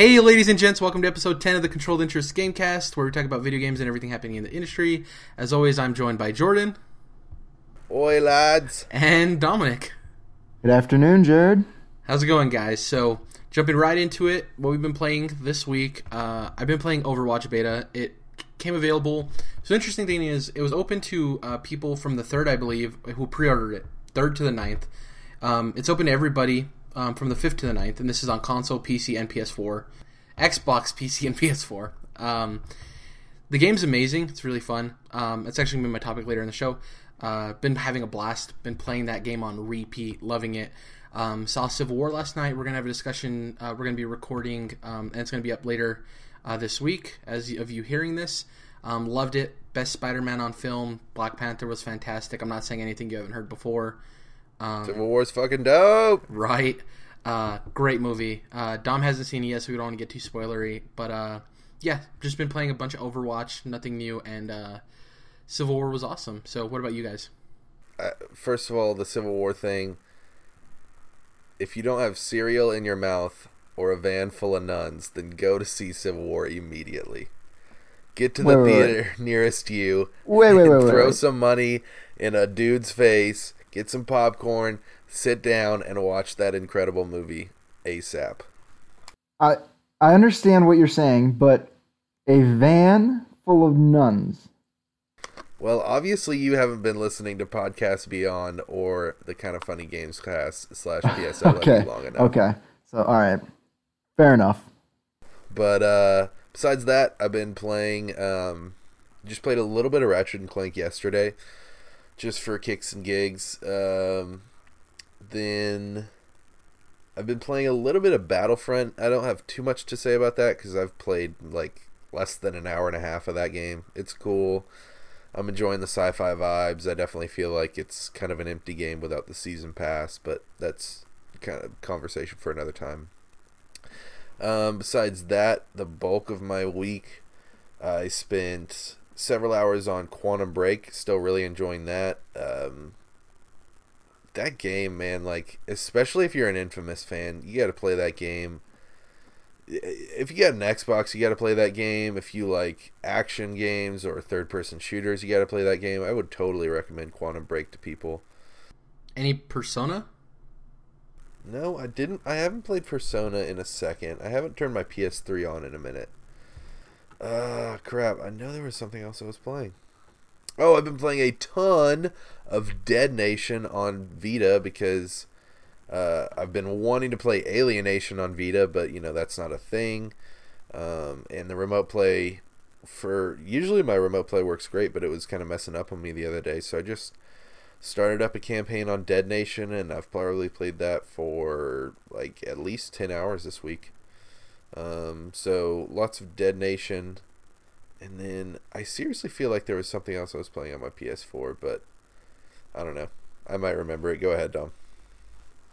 Hey, ladies and gents, welcome to episode 10 of the Controlled Interest Gamecast, where we talk about video games and everything happening in the industry. As always, I'm joined by Jordan Oi, lads. and Dominic. Good afternoon, Jared. How's it going, guys? So, jumping right into it, what we've been playing this week, uh, I've been playing Overwatch Beta. It came available. So, interesting thing is, it was open to uh, people from the 3rd, I believe, who pre ordered it, 3rd to the 9th. Um, it's open to everybody um, from the 5th to the 9th, and this is on console, PC, and PS4. Xbox, PC, and PS4. Um, the game's amazing. It's really fun. Um, it's actually been my topic later in the show. Uh, been having a blast. Been playing that game on repeat. Loving it. Um, saw Civil War last night. We're gonna have a discussion. Uh, we're gonna be recording, um, and it's gonna be up later uh, this week. As of you hearing this, um, loved it. Best Spider-Man on film. Black Panther was fantastic. I'm not saying anything you haven't heard before. Um, Civil War's fucking dope. Right. Uh, great movie. Uh, Dom hasn't seen it yet, so we don't want to get too spoilery. But uh, yeah, just been playing a bunch of Overwatch, nothing new, and uh, Civil War was awesome. So, what about you guys? Uh, first of all, the Civil War thing. If you don't have cereal in your mouth or a van full of nuns, then go to see Civil War immediately. Get to the Wait, wait, wait. theater nearest you. Wait, wait, and wait, wait, Throw wait. some money in a dude's face. Get some popcorn. Sit down and watch that incredible movie ASAP. I I understand what you're saying, but a van full of nuns. Well, obviously you haven't been listening to Podcast Beyond or the kind of funny games cast slash PSLW Okay. long enough. Okay. So all right. Fair enough. But uh, besides that, I've been playing. Um, just played a little bit of Ratchet and Clank yesterday, just for kicks and gigs. Um, then I've been playing a little bit of Battlefront. I don't have too much to say about that because I've played like less than an hour and a half of that game. It's cool. I'm enjoying the sci-fi vibes. I definitely feel like it's kind of an empty game without the season pass, but that's kind of conversation for another time. Um, besides that, the bulk of my week, I spent several hours on Quantum Break. Still really enjoying that. Um, that game, man, like especially if you're an Infamous fan, you got to play that game. If you got an Xbox, you got to play that game. If you like action games or third-person shooters, you got to play that game. I would totally recommend Quantum Break to people. Any Persona? No, I didn't. I haven't played Persona in a second. I haven't turned my PS3 on in a minute. Ah, crap. I know there was something else I was playing. Oh, I've been playing a ton of Dead Nation on Vita because uh, I've been wanting to play Alienation on Vita, but you know that's not a thing. Um, and the remote play for usually my remote play works great, but it was kind of messing up on me the other day, so I just started up a campaign on Dead Nation, and I've probably played that for like at least ten hours this week. Um, so lots of Dead Nation, and then I seriously feel like there was something else I was playing on my PS4, but I don't know. I might remember it. Go ahead, Dom.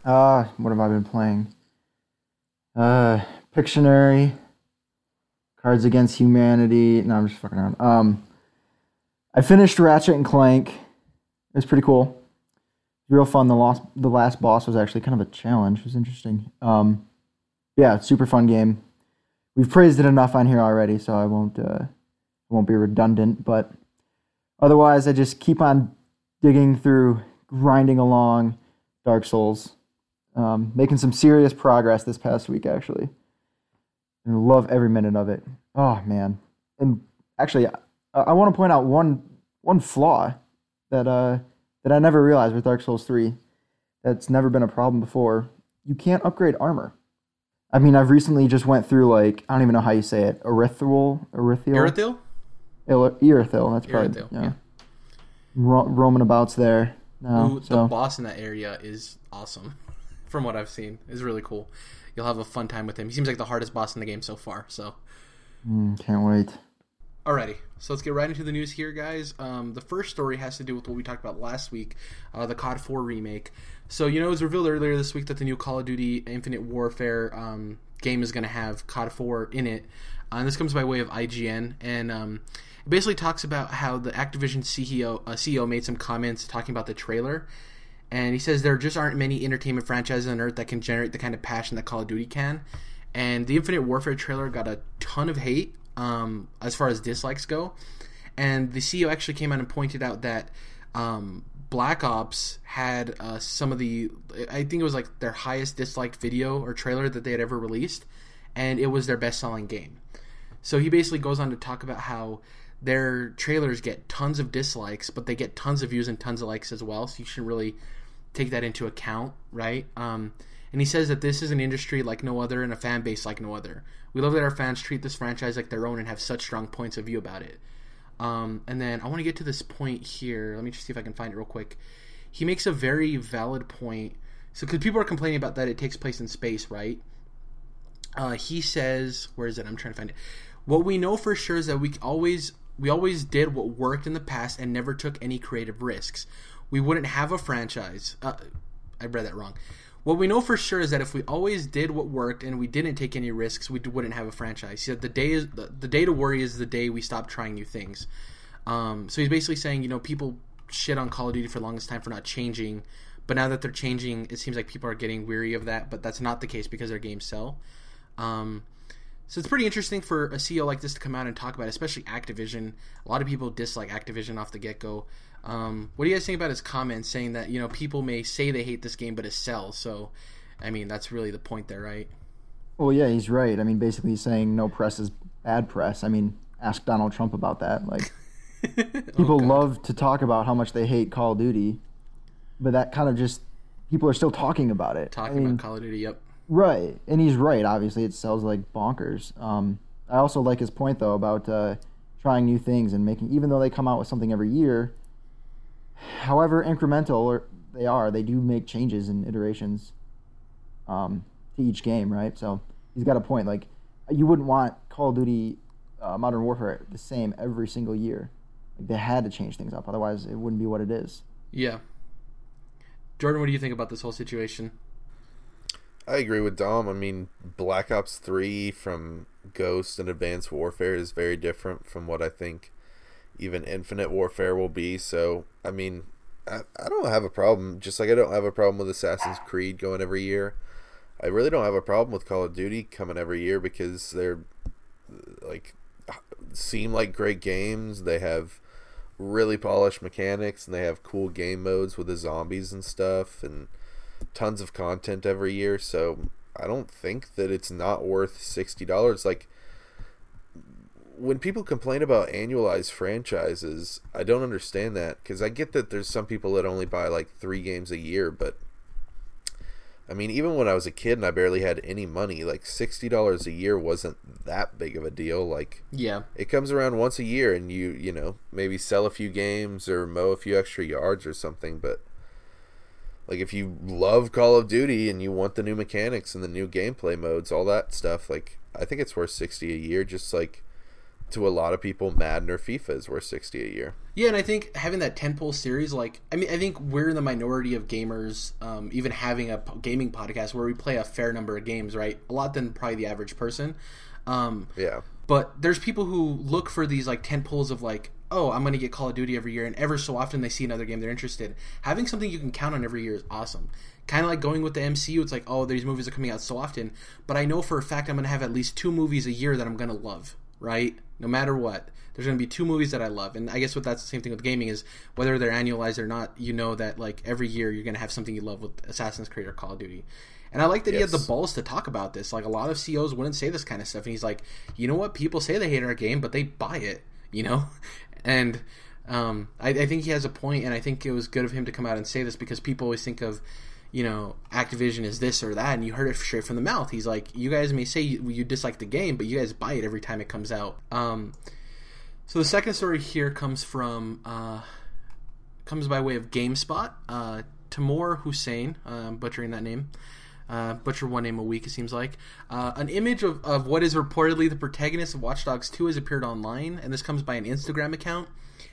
Uh, what have I been playing? Uh, Pictionary, Cards Against Humanity. No, I'm just fucking around. Um, I finished Ratchet and Clank. It was pretty cool. Real fun. The last the last boss was actually kind of a challenge. It was interesting. Um, yeah, super fun game. We've praised it enough on here already, so I won't uh, won't be redundant. But otherwise, I just keep on digging through, grinding along Dark Souls, um, making some serious progress this past week actually, and love every minute of it. Oh man! And actually, I, I want to point out one one flaw that uh that I never realized with Dark Souls three. That's never been a problem before. You can't upgrade armor. I mean, I've recently just went through like I don't even know how you say it. Erythral, erythral, Irithyll? Erythil. Erythil. That's probably yeah. yeah. Ro- roaming abouts there. now. Ooh, the boss in that area is awesome. From what I've seen, is really cool. You'll have a fun time with him. He seems like the hardest boss in the game so far. So mm, can't wait. Alrighty, so let's get right into the news here, guys. Um, the first story has to do with what we talked about last week, uh, the COD 4 remake. So, you know, it was revealed earlier this week that the new Call of Duty Infinite Warfare um, game is going to have COD 4 in it. Uh, and this comes by way of IGN, and um, it basically talks about how the Activision CEO, uh, CEO made some comments talking about the trailer. And he says there just aren't many entertainment franchises on Earth that can generate the kind of passion that Call of Duty can. and the Infinite Warfare trailer got a ton of hate um, as far as dislikes go. And the CEO actually came out and pointed out that um, Black Ops had uh, some of the, I think it was like their highest disliked video or trailer that they had ever released, and it was their best selling game. So he basically goes on to talk about how their trailers get tons of dislikes, but they get tons of views and tons of likes as well. So you should really take that into account, right? Um, and he says that this is an industry like no other and a fan base like no other. We love that our fans treat this franchise like their own and have such strong points of view about it. Um, and then I want to get to this point here. Let me just see if I can find it real quick. He makes a very valid point. So, because people are complaining about that it takes place in space, right? Uh, he says, where is it? I'm trying to find it. What we know for sure is that we always we always did what worked in the past and never took any creative risks. We wouldn't have a franchise. Uh, I read that wrong. What we know for sure is that if we always did what worked and we didn't take any risks, we wouldn't have a franchise. He said the day is the, the day to worry is the day we stop trying new things. Um, so he's basically saying, you know, people shit on Call of Duty for the longest time for not changing, but now that they're changing, it seems like people are getting weary of that. But that's not the case because their games sell. Um, so it's pretty interesting for a CEO like this to come out and talk about, it, especially Activision. A lot of people dislike Activision off the get go. Um, what do you guys think about his comments saying that you know people may say they hate this game, but it sells? So, I mean, that's really the point there, right? Well, yeah, he's right. I mean, basically he's saying no press is bad press. I mean, ask Donald Trump about that. Like, people oh, love to talk about how much they hate Call of Duty, but that kind of just people are still talking about it. Talking I mean, about Call of Duty, yep. Right, and he's right. Obviously, it sells like bonkers. Um, I also like his point though about uh, trying new things and making, even though they come out with something every year. However incremental they are, they do make changes and iterations um, to each game, right? So he's got a point. Like you wouldn't want Call of Duty uh, Modern Warfare the same every single year. Like they had to change things up, otherwise it wouldn't be what it is. Yeah. Jordan, what do you think about this whole situation? I agree with Dom. I mean, Black Ops 3 from Ghost and Advanced Warfare is very different from what I think even Infinite Warfare will be. So, I mean, I, I don't have a problem. Just like I don't have a problem with Assassin's Creed going every year. I really don't have a problem with Call of Duty coming every year because they're like seem like great games. They have really polished mechanics and they have cool game modes with the zombies and stuff and tons of content every year, so I don't think that it's not worth sixty dollars. Like when people complain about annualized franchises, I don't understand that because I get that there's some people that only buy like three games a year, but I mean, even when I was a kid and I barely had any money, like sixty dollars a year wasn't that big of a deal. Like, yeah, it comes around once a year, and you you know maybe sell a few games or mow a few extra yards or something, but like if you love Call of Duty and you want the new mechanics and the new gameplay modes, all that stuff, like I think it's worth sixty a year. Just like to a lot of people, Madden or FIFA is worth sixty a year. Yeah, and I think having that ten tentpole series, like I mean, I think we're in the minority of gamers, um, even having a gaming podcast where we play a fair number of games, right? A lot than probably the average person. Um, yeah. But there's people who look for these like tent poles of like, oh, I'm going to get Call of Duty every year, and ever so often they see another game they're interested. Having something you can count on every year is awesome. Kind of like going with the MCU, it's like, oh, these movies are coming out so often, but I know for a fact I'm going to have at least two movies a year that I'm going to love, right? No matter what, there's going to be two movies that I love, and I guess what that's the same thing with gaming is whether they're annualized or not, you know that like every year you're going to have something you love with Assassin's Creed or Call of Duty. And I like that yes. he had the balls to talk about this. Like a lot of CEOs wouldn't say this kind of stuff, and he's like, you know what? People say they hate our game, but they buy it. You know, and um, I, I, think he has a point, and I think it was good of him to come out and say this because people always think of, you know, Activision is this or that, and you heard it straight from the mouth. He's like, you guys may say you, you dislike the game, but you guys buy it every time it comes out. Um, so the second story here comes from uh, comes by way of GameSpot. Uh, Tamoor Hussain, uh, butchering that name, uh, butcher one name a week, it seems like. Uh, an image of, of what is reportedly the protagonist of Watch Dogs 2 has appeared online, and this comes by an Instagram account.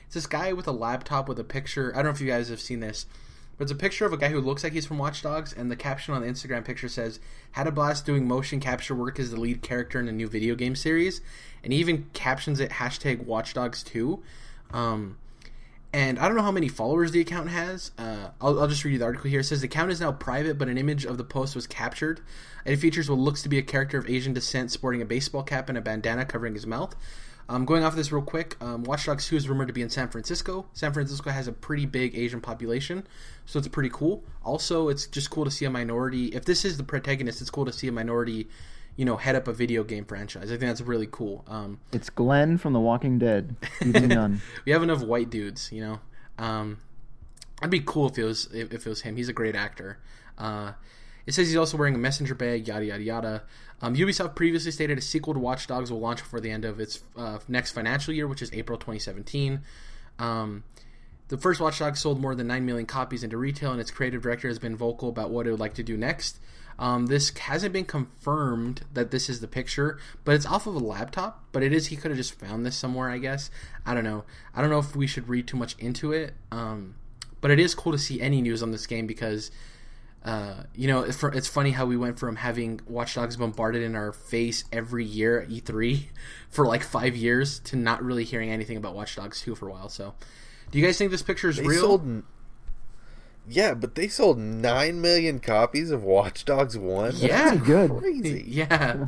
It's this guy with a laptop with a picture. I don't know if you guys have seen this, but it's a picture of a guy who looks like he's from Watch Dogs, and the caption on the Instagram picture says, Had a blast doing motion capture work as the lead character in a new video game series. And he even captions it hashtag Watch Dogs 2. Um, and I don't know how many followers the account has. Uh, I'll, I'll just read you the article here. It says the account is now private, but an image of the post was captured. It features what looks to be a character of Asian descent sporting a baseball cap and a bandana covering his mouth. Um, going off of this real quick, um, Watch Dogs 2 is rumored to be in San Francisco. San Francisco has a pretty big Asian population, so it's pretty cool. Also, it's just cool to see a minority. If this is the protagonist, it's cool to see a minority, you know, head up a video game franchise. I think that's really cool. Um, It's Glenn from The Walking Dead. We have enough white dudes, you know. Um, it'd be cool if it was if, if it was him. He's a great actor. Uh, it says he's also wearing a messenger bag. Yada yada yada. Um, Ubisoft previously stated a sequel to Watch Dogs will launch before the end of its uh, next financial year, which is April 2017. Um, the first Watch Dogs sold more than 9 million copies into retail, and its creative director has been vocal about what it would like to do next. Um, this hasn't been confirmed that this is the picture, but it's off of a laptop. But it is. He could have just found this somewhere, I guess. I don't know. I don't know if we should read too much into it. Um, but it is cool to see any news on this game because, uh, you know, it's, it's funny how we went from having Watch Dogs bombarded in our face every year at E3 for like five years to not really hearing anything about Watch Dogs 2 for a while. So, do you guys think this picture is They real? sold. N- Yeah, but they sold nine million copies of Watch Dogs One. Yeah. Pretty good. crazy. yeah.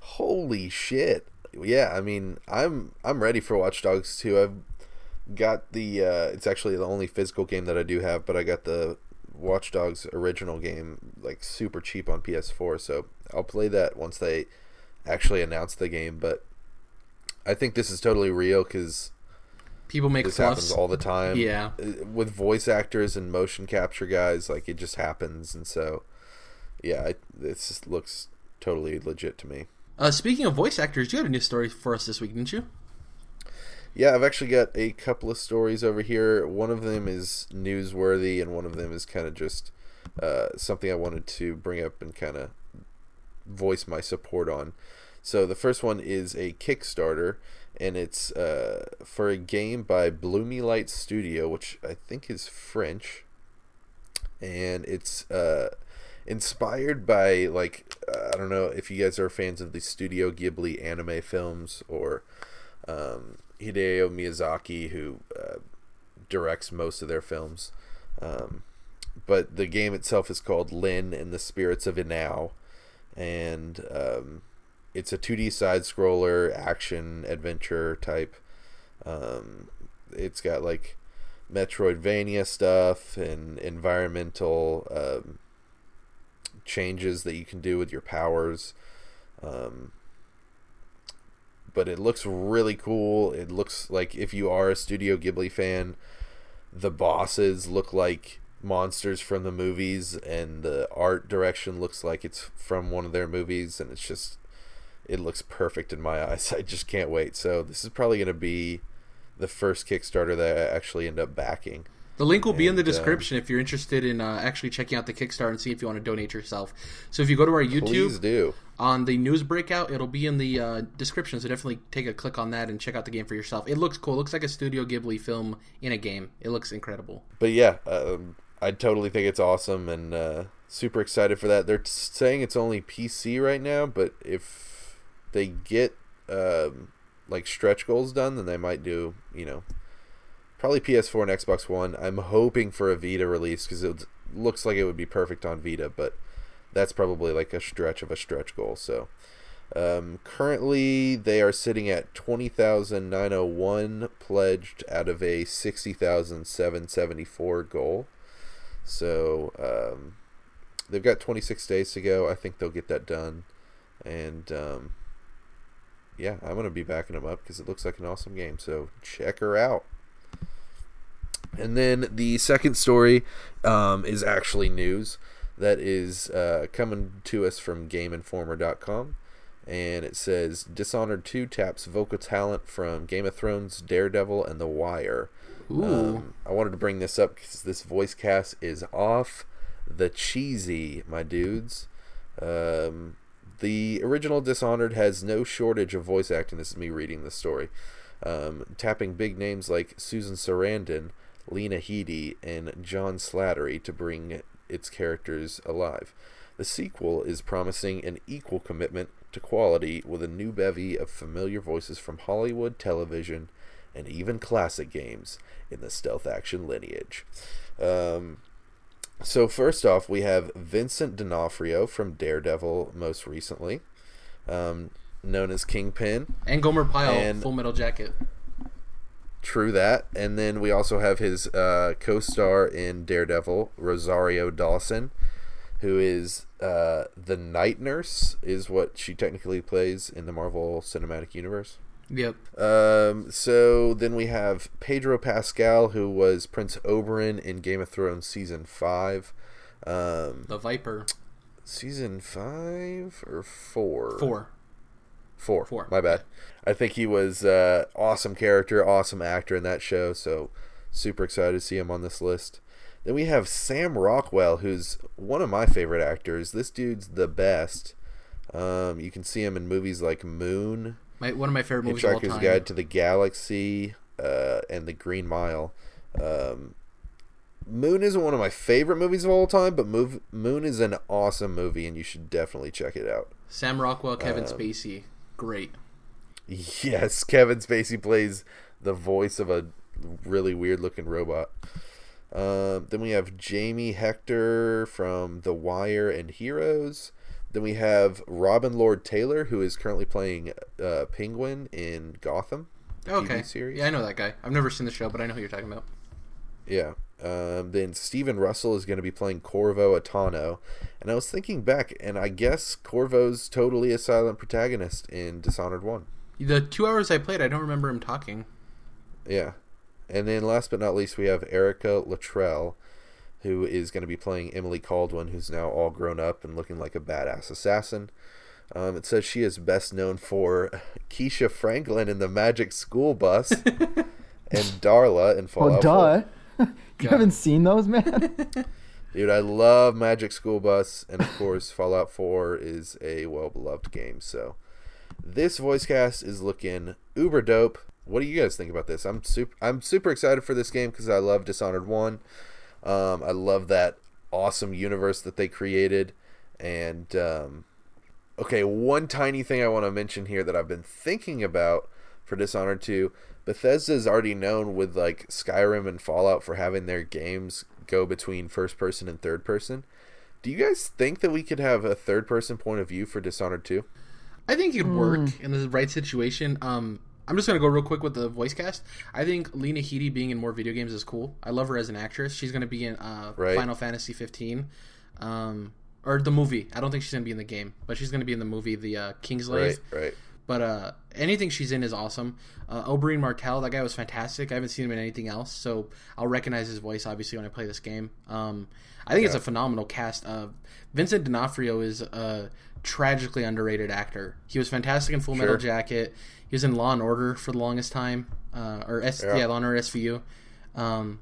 Holy shit! Yeah, I mean, I'm I'm ready for Watch Dogs 2. I've got the. Uh, it's actually the only physical game that I do have, but I got the Watch Dogs original game like super cheap on PS4, so I'll play that once they actually announce the game. But I think this is totally real because People make this fluffs. happens all the time. Yeah. Uh, with voice actors and motion capture guys, like it just happens, and so yeah, it, this just looks totally legit to me. Uh, speaking of voice actors, you had a new story for us this week, didn't you? Yeah, I've actually got a couple of stories over here. One of them is newsworthy, and one of them is kind of just uh, something I wanted to bring up and kind of voice my support on. So the first one is a Kickstarter, and it's uh, for a game by Bloomy Light Studio, which I think is French, and it's uh, inspired by like uh, I don't know if you guys are fans of the Studio Ghibli anime films or um, Hideo Miyazaki, who uh, directs most of their films. Um, but the game itself is called Lin and the Spirits of Inao, and um, it's a 2D side scroller action adventure type. Um, it's got like Metroidvania stuff and environmental um, changes that you can do with your powers. Um, but it looks really cool. It looks like if you are a Studio Ghibli fan, the bosses look like monsters from the movies, and the art direction looks like it's from one of their movies, and it's just it looks perfect in my eyes. I just can't wait. So this is probably going to be the first Kickstarter that I actually end up backing. The link will be in the um, description if you're interested in uh, actually checking out the Kickstarter and see if you want to donate yourself. So if you go to our YouTube on the news breakout, it'll be in the uh, description. So definitely take a click on that and check out the game for yourself. It looks cool. It looks like a Studio Ghibli film in a game. It looks incredible. But yeah, um, I totally think it's awesome and uh, super excited for that. They're saying it's only PC right now, but if they get um, like stretch goals done, then they might do you know probably PS4 and Xbox One. I'm hoping for a Vita release because it looks like it would be perfect on Vita, but that's probably like a stretch of a stretch goal. So. Um, currently, they are sitting at 20,901 pledged out of a 60,774 goal. So um, they've got 26 days to go. I think they'll get that done. And um, yeah, I'm going to be backing them up because it looks like an awesome game. So check her out. And then the second story um, is actually news that is uh, coming to us from GameInformer.com. And it says Dishonored 2 taps vocal talent from Game of Thrones, Daredevil, and The Wire. Ooh. Um, I wanted to bring this up because this voice cast is off the cheesy, my dudes. Um, the original Dishonored has no shortage of voice acting. This is me reading the story. Um, tapping big names like Susan Sarandon, Lena Headey, and John Slattery to bring its characters alive. The sequel is promising an equal commitment to quality with a new bevy of familiar voices from Hollywood, television, and even classic games in the stealth action lineage. Um, so first off, we have Vincent D'Onofrio from Daredevil, most recently, um, known as Kingpin. And Gomer Pyle, And- Full Metal Jacket. True that. And then we also have his uh, co-star in Daredevil, Rosario Dawson, who is uh, the night nurse, is what she technically plays in the Marvel Cinematic Universe. Yep. Um, so then we have Pedro Pascal, who was Prince Oberyn in Game of Thrones season five. Um, The Viper. season five or four? Four. Four. Four. My bad. I think he was uh, awesome character, awesome actor in that show. So super excited to see him on this list. Then we have Sam Rockwell, who's one of my favorite actors. This dude's the best. Um, you can see him in movies like Moon, My, one of my favorite movies of all Hitchhiker's. Guide to the Galaxy, uh, and The Green Mile. Um, Moon isn't one of my favorite movies of all time, but move, Moon is an awesome movie, and you should definitely check it out. Sam Rockwell, Kevin Um, Spacey. Great. Yes, Kevin Spacey plays the voice of a really weird looking robot. Um, then we have Jamie Hector from The Wire and Heroes. Then we have Robin Lord Taylor, who is currently playing uh, Penguin in Gotham. Okay. TV series. Yeah, I know that guy. I've never seen the show, but I know who you're talking about. Yeah. Um, then Stephen Russell is going to be playing Corvo Attano. And I was thinking back, and I guess Corvo's totally a silent protagonist in Dishonored 1. The two hours I played, I don't remember him talking. Yeah. And then last but not least, we have Erica Luttrell, who is going to be playing Emily Kaldwin, who's now all grown up and looking like a badass assassin. Um, it says she is best known for Keisha Franklin in the Magic School Bus and Darla in Fallout 4. duh. you haven't seen those, man? Dude, I love Magic School Bus, and of course, Fallout 4 is a well beloved game. So, this voice cast is looking uber dope. What do you guys think about this? I'm super, I'm super excited for this game because I love Dishonored One. Um, I love that awesome universe that they created, and um, okay, one tiny thing I want to mention here that I've been thinking about for Dishonored 2. Bethesda is already known with like Skyrim and Fallout for having their games go between first person and third person. Do you guys think that we could have a third person point of view for Dishonored 2? I think it could work in the right situation. Um, I'm just gonna go real quick with the voice cast. I think Lena Headey being in more video games is cool. I love her as an actress. She's gonna be in uh, Right. Final Fantasy 15, um, or the movie. I don't think she's gonna be in the game, but she's gonna be in the movie, the uh, Kingsglaive. Right, right. But uh, anything she's in is awesome. Uh, Oberyn Martell, that guy was fantastic. I haven't seen him in anything else, so I'll recognize his voice obviously when I play this game. Um, I think it's a phenomenal cast. Uh, Vincent D'Onofrio is a tragically underrated actor. He was fantastic in Full Metal Sure. Jacket. He was in Law and Order for the longest time, uh, or S- yeah. Yeah. Law and Order SVU. Um,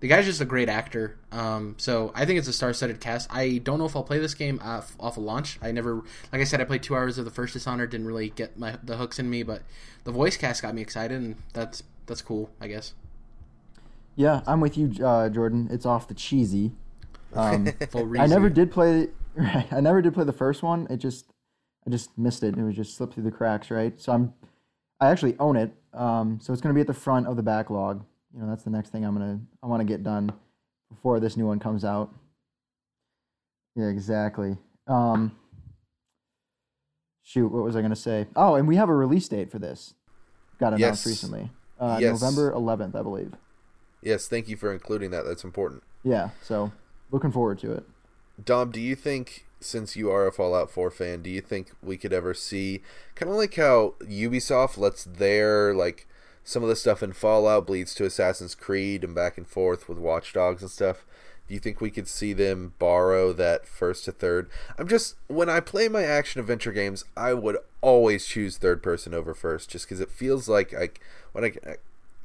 the guy's just a great actor. Um, so I think it's a star-studded cast. I don't know if I'll play this game off, off of launch. I never, like I said, I played two hours of the first Dishonored, didn't really get my the hooks in me, but the voice cast got me excited, and that's that's cool, I guess. yeah, I'm with you, uh, Jordan. It's off the cheesy. Um, Full I never did play. Right, I never did play the first one. It just, I just missed it. It was just slipped through the cracks, right? So I'm, I actually own it. Um, so it's gonna be at the front of the backlog. You know, that's the next thing I'm gonna, I want to get done before this new one comes out. Yeah, exactly. Um, shoot, what was I gonna say? Oh, and we have a release date for this. Got announced Yes. recently. Uh, Yes. November 11th, I believe. Yes, thank you for including that. That's important. Yeah, so looking forward to it. Dom, do you think, since you are a Fallout 4 fan, do you think we could ever see kind of like how Ubisoft lets their like some of the stuff in Fallout bleeds to Assassin's Creed and back and forth with Watch Dogs and stuff? Do you think we could see them borrow that first to third? I'm just when I play my action adventure games, I would always choose third person over first, just because it feels like I when I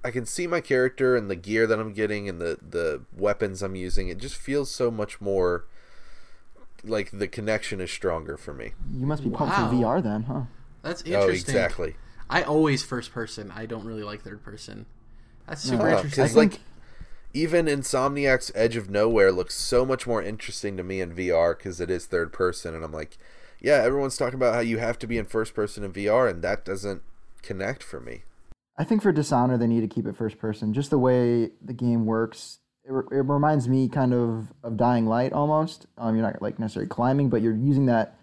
I can see my character and the gear that I'm getting and the the weapons I'm using. It just feels so much more like the connection is stronger for me. You must be pumped for VR then, huh? That's oh, interesting. Oh, exactly. I always first person. I don't really like third person. That's super No. interesting. Because like even Insomniac's Edge of Nowhere looks so much more interesting to me in VR because it is third person, and I'm like, yeah, everyone's talking about how you have to be in first person in VR, and that doesn't connect for me. I think for Dishonor they need to keep it first person. Just the way the game works, it, re- it reminds me kind of of Dying Light almost. Um, you're not like necessarily climbing, but you're using that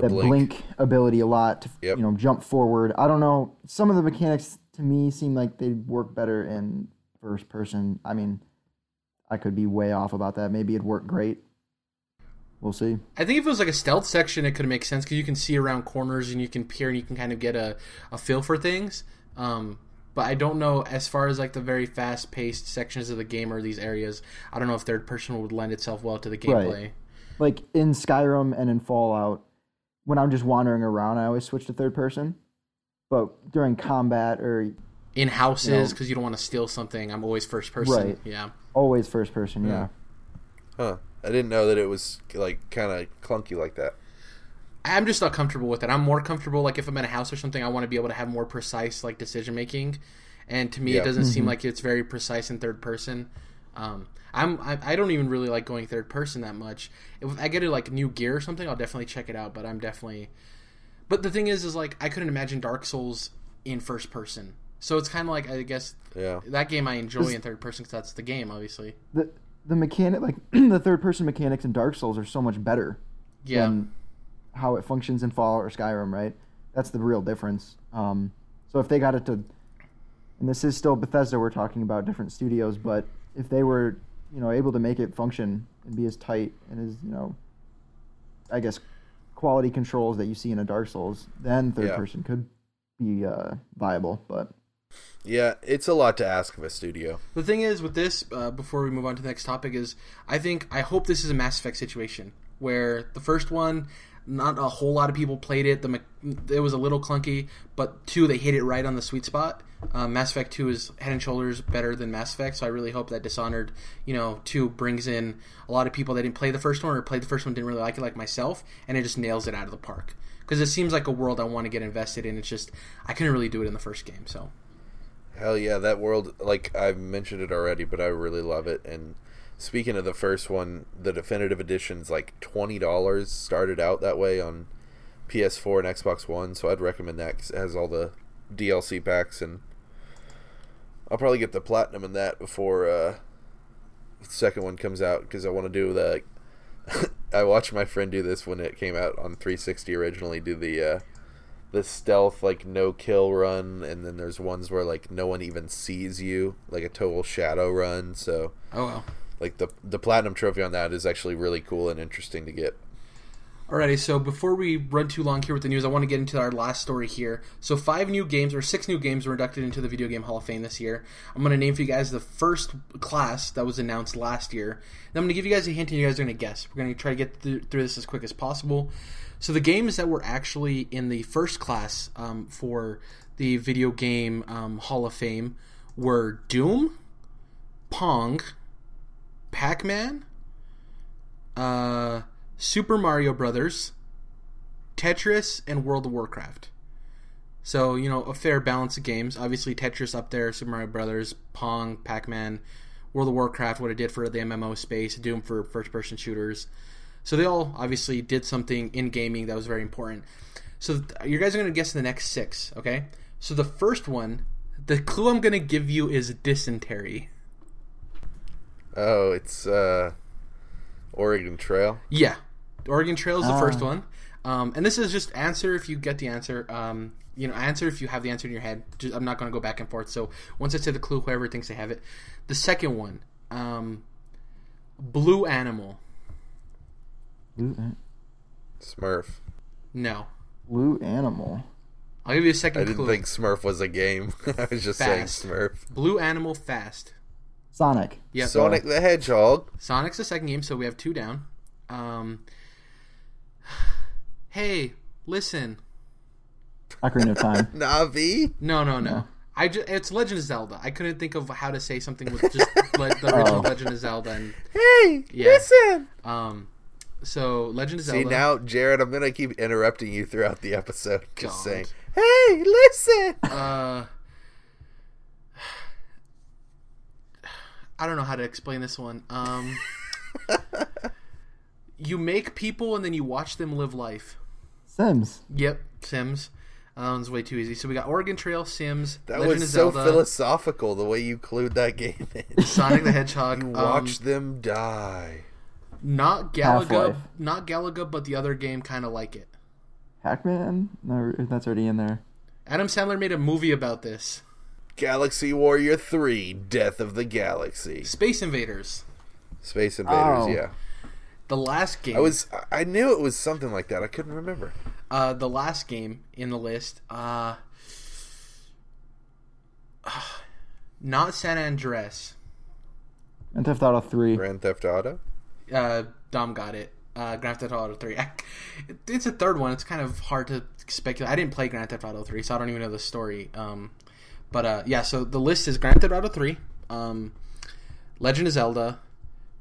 The that blink. blink. ability a lot to Yep. you know jump forward. I don't know. Some of the mechanics to me seem like they work better in first person. I mean, I could be way off about that. Maybe it'd work great. We'll see. I think if it was like a stealth section, it could make sense because you can see around corners and you can peer and you can kind of get a, a feel for things. Um, but I don't know as far as like the very fast paced sections of the game or these areas. I don't know if third person would lend itself well to the gameplay. Right. Like in Skyrim and in Fallout, when I'm just wandering around, I always switch to third person. But during combat or In houses You know- because you don't want to steal something. I'm always first person. Right. Yeah. always first person, yeah. Huh. I didn't know that it was like kind of clunky like that. I'm just not comfortable with it. I'm more comfortable like if I'm in a house or something, I want to be able to have more precise like decision making. And to me, Yeah. it doesn't seem mm-hmm. like it's very precise in third person. Um, I'm I, I don't even really like going third person that much. If I get a like new gear or something, I'll definitely check it out. But I'm definitely. But the thing is, is like I couldn't imagine Dark Souls in first person. So it's kind of like I guess Yeah. that game I enjoy in third person because that's the game, obviously. The the mechanic like the third person mechanics in Dark Souls are so much better Yeah. than how it functions in Fallout or Skyrim, right? That's the real difference. Um, so if they got it to, and this is still Bethesda, we're talking about different studios, but if they were, you know, able to make it function and be as tight and as you know, I guess, quality controls that you see in a Dark Souls, then third Yeah. person could be uh, viable. But Yeah, it's a lot to ask of a studio. The thing is with this, uh, before we move on to the next topic, is I think I hope this is a Mass Effect situation where the first one, not a whole lot of people played it. The it was a little clunky, but two, they hit it right on the sweet spot. Uh, Mass Effect Two is head and shoulders better than Mass Effect, so I really hope that Dishonored, you know, Two brings in a lot of people that didn't play the first one or played the first one didn't really like it, like myself, and it just nails it out of the park. Because it seems like a world I want to get invested in. It's just I couldn't really do it in the first game, so. Hell yeah, that world, like I've mentioned it already, but I really love it. And speaking of the first one, the definitive edition's like $20 started out that way on PS4 and Xbox One, so I'd recommend that 'cause it has all the DLC packs and I'll probably get the platinum in that before uh, the second one comes out because I want to do the. I watched my friend do this when it came out on 360 originally. Do the uh, the stealth like no kill run, and then there's ones where like no one even sees you, like a total shadow run. So Oh well. Like the the platinum trophy on that is actually really cool and interesting to get. Alrighty, so before we run too long here with the news, I want to get into our last story here. So, five new games, or six new games, were inducted into the Video Game Hall of Fame this year. I'm going to name for you guys the first class that was announced last year. Then I'm going to give you guys a hint, and you guys are going to guess. We're going to try to get through this as quick as possible. So, the games that were actually in the first class um, for the Video Game um, Hall of Fame were Doom, Pong, Pac Man, uh, Super Mario Brothers, Tetris, and World of Warcraft. So you know a fair balance of games. Obviously Tetris up there, Super Mario Brothers, Pong, Pac Man, World of Warcraft, what it did for the MMO space, Doom for first person shooters. So they all obviously did something in gaming that was very important. So you guys are going to guess the next six, okay? So the first one, the clue I'm going to give you is dysentery. Oh, it's uh, Oregon Trail. Yeah, Oregon Trail is the Ah. first one, um, and this is just answer if you get the answer. Um, you know, answer if you have the answer in your head. Just, I'm not going to go back and forth. So once I say the clue, whoever thinks they have it. The second one, um, Blue Animal. blue, Smurf. No, blue animal. I'll give you a second I didn't clue. think Smurf was a game. I was just Fast. saying Smurf. Blue Animal Fast. Sonic. Yeah, Sonic the Hedgehog. Sonic's the second game, so we have two down. Um, hey, listen. Ocarina of Time. Navi. No, no, no. I ju- it's Legend of Zelda. I couldn't think of how to say something with just le- the original Oh. Legend of Zelda. And Hey, Yeah. listen. um, so Legend of Zelda. See now, Jared, I'm gonna keep interrupting you throughout the episode, just God. saying, "Hey, listen." Uh, I don't know how to explain this one. Um, you make people and then you watch them live life. Sims. Yep, Sims. That one's way too easy. So we got Oregon Trail, Sims, That Legend was of so Zelda, philosophical the way you clued that game in. Sonic the Hedgehog. you um, watch them die. not Half-Life. Galaga, not Galaga, but the other game kind of like it. Hackman? No, that's already in there. Adam Sandler made a movie about this. Galaxy Warrior 3, Death of the Galaxy. Space Invaders. Space Invaders, Oh. yeah. The last game. I was I knew it was something like that. I couldn't remember. uh, the last game in the list. Uh, not San Andreas. And Theft Auto 3. Grand Theft Auto. Uh, Dom got it. Uh, Grand Theft Auto 3. It's a third one. It's kind of hard to speculate. I didn't play Grand Theft Auto 3, so I don't even know the story. Um, but uh, yeah, so the list is Grand Theft Auto 3, um, Legend of Zelda,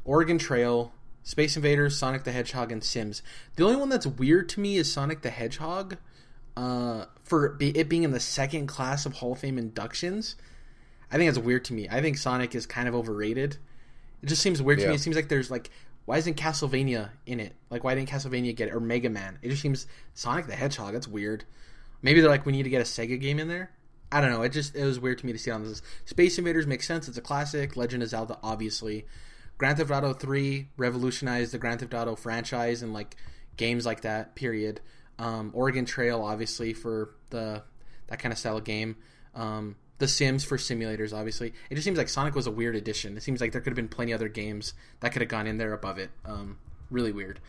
Oregon Trail, Space Invaders, Sonic the Hedgehog, and Sims. The only one that's weird to me is Sonic the Hedgehog. Uh, for it being in the second class of Hall of Fame inductions, I think that's weird to me. I think Sonic is kind of overrated. It just seems weird to me. Yeah. It seems like there's like, why isn't Castlevania in it? Like, why didn't Castlevania get it or Mega Man? It just seems Sonic the Hedgehog. That's weird. Maybe they're like, we need to get a Sega game in there. I don't know. It just it was weird to me to see on this. Space Invaders makes sense. It's a classic. Legend of Zelda, obviously. Grand Theft Auto Three revolutionized the Grand Theft Auto franchise and like games like that. Period. Um, Oregon Trail, obviously, for the that kind of style of game. Um, the Sims for simulators, obviously. It just seems like Sonic was a weird addition. It seems like there could have been plenty other games that could have gone in there above it. Um, really weird.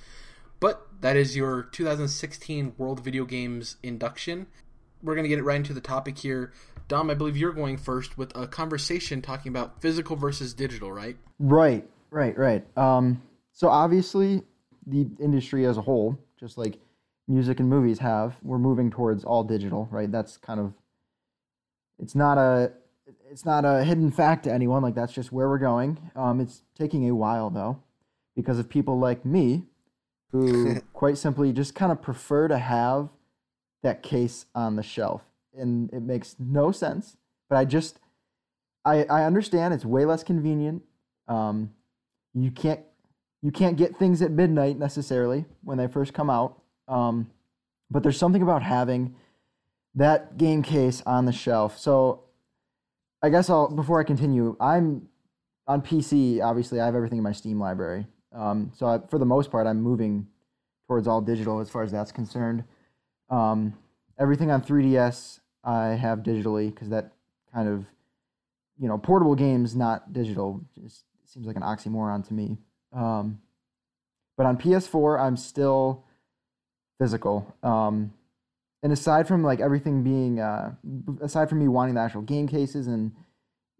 But that is your 2016 World Video Games induction. We're going to get it right into the topic here. Dom, I believe you're going first with a conversation talking about physical versus digital, right? Right, right, right. Um, so obviously, the industry as a whole, just like music and movies have, we're moving towards all digital, right? That's kind of it's not a it's not a hidden fact to anyone. Like that's just where we're going. Um, it's taking a while though, because of people like me, who quite simply just kind of prefer to have that case on the shelf, and it makes no sense. But I just I I understand it's way less convenient. Um, you can't you can't get things at midnight necessarily when they first come out. Um, but there's something about having that game case on the shelf. So I guess I'll before I continue, I'm on PC. Obviously, I have everything in my Steam library. Um, so I, for the most part, I'm moving towards all digital as far as that's concerned. Um, everything on 3DS I have digitally because that kind of you know portable games not digital just seems like an oxymoron to me. Um, but on PS4, I'm still physical. Um, and aside from like everything being, uh, aside from me wanting the actual game cases, and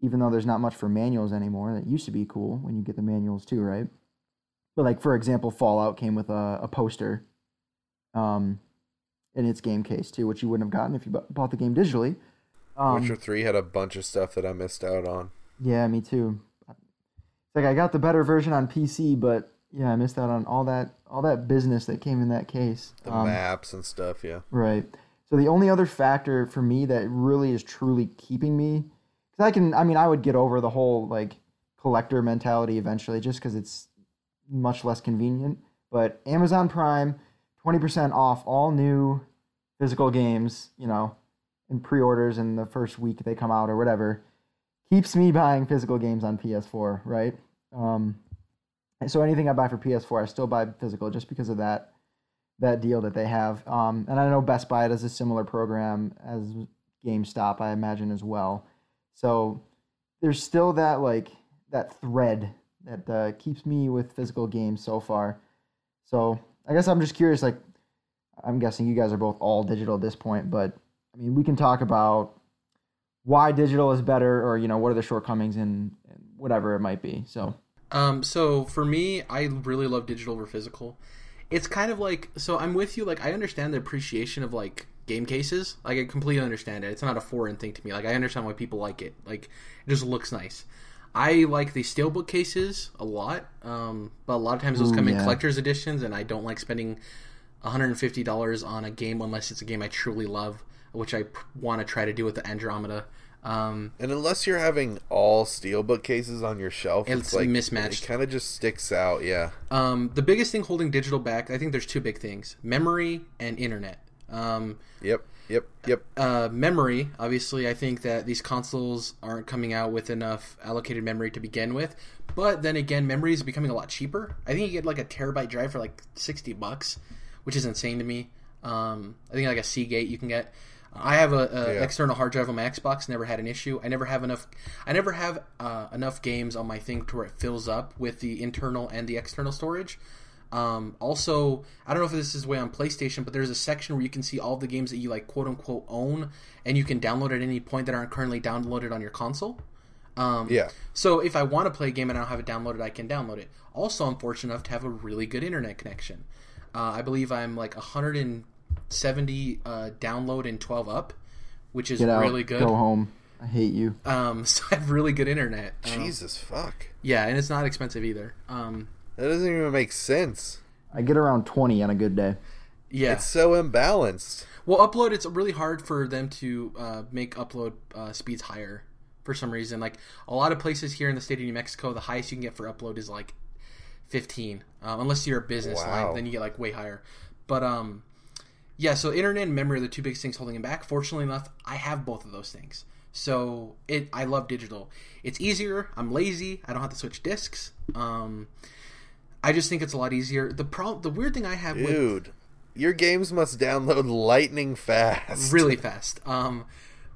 even though there's not much for manuals anymore, that used to be cool when you get the manuals too, right? But like for example, Fallout came with a, a poster, um, in its game case too, which you wouldn't have gotten if you bought the game digitally. Um, Witcher 3 had a bunch of stuff that I missed out on. yeah, me too. It's like I got the better version on PC, but yeah, I missed out on all that all that business that came in that case. The Um, maps and stuff, yeah. Right. So the only other factor for me that really is truly keeping me, because I can, I mean, I would get over the whole like collector mentality eventually, just because it's much less convenient. But Amazon Prime, twenty percent off all new physical games, you know, in pre-orders in the first week they come out or whatever, keeps me buying physical games on PS4. Right. Um, so anything I buy for PS4, I still buy physical just because of that that deal that they have. Um, and I know Best Buy does a similar program as GameStop, I imagine as well. So there's still that like that thread that uh, keeps me with physical games so far. So I guess I'm just curious. Like I'm guessing you guys are both all digital at this point, but I mean we can talk about why digital is better, or you know what are the shortcomings and, whatever it might be. So Um, so for me, I really love digital over physical. It's kind of like so I'm with you. Like I understand the appreciation of like game cases. Like I completely understand it. It's not a foreign thing to me. Like I understand why people like it. Like it just looks nice. I like the steelbook cases a lot, um, but a lot of times those Ooh, come in collector's editions, and I don't like spending $150 on a game unless it's a game I truly love, which I want to try to do with the Andromeda. Um, And unless you're having all steelbook cases on your shelf, it's, It's like mismatched. It kind of just sticks out, yeah. Um, the biggest thing holding digital back, I think there's two big things: memory and internet. Um, Yep. Yep. Yep. uh, memory, obviously, I think that these consoles aren't coming out with enough allocated memory to begin with. But then again, memory is becoming a lot cheaper. I think you get like a terabyte drive for like sixty bucks, which is insane to me. Um, I think like a Seagate you can get. I have a, a Yeah. external hard drive on my Xbox. Never had an issue. I never have enough. I never have uh, enough games on my thing to where it fills up with the internal and the external storage. Um, also, I don't know if this is the way on PlayStation, but there's a section where you can see all the games that you like quote unquote own, and you can download at any point that aren't currently downloaded on your console. Um, Yeah. So if I want to play a game and I don't have it downloaded, I can download it. Also, I'm fortunate enough to have a really good internet connection. Uh, I believe I'm like 170 uh, download and 12 up, which is Get out. really good. Go home. I hate you. Um, so I have really good internet. Um, Jesus fuck. yeah, and it's not expensive either. Um, That doesn't even make sense. I get around 20 on a good day. yeah. It's so imbalanced. Well, upload it's really hard for them to uh, make upload uh, speeds higher for some reason. Like a lot of places here in the state of New Mexico, the highest you can get for upload is like 15, um, unless you're a business Wow. line, then you get like way higher. But um, yeah, so internet and memory are the two biggest things holding him back. Fortunately enough, I have both of those things. So it, I love digital. It's easier. I'm lazy. I don't have to switch discs. Um, I just think it's a lot easier. The problem, the weird thing I have with Dude, your games must download lightning fast. really fast. Um,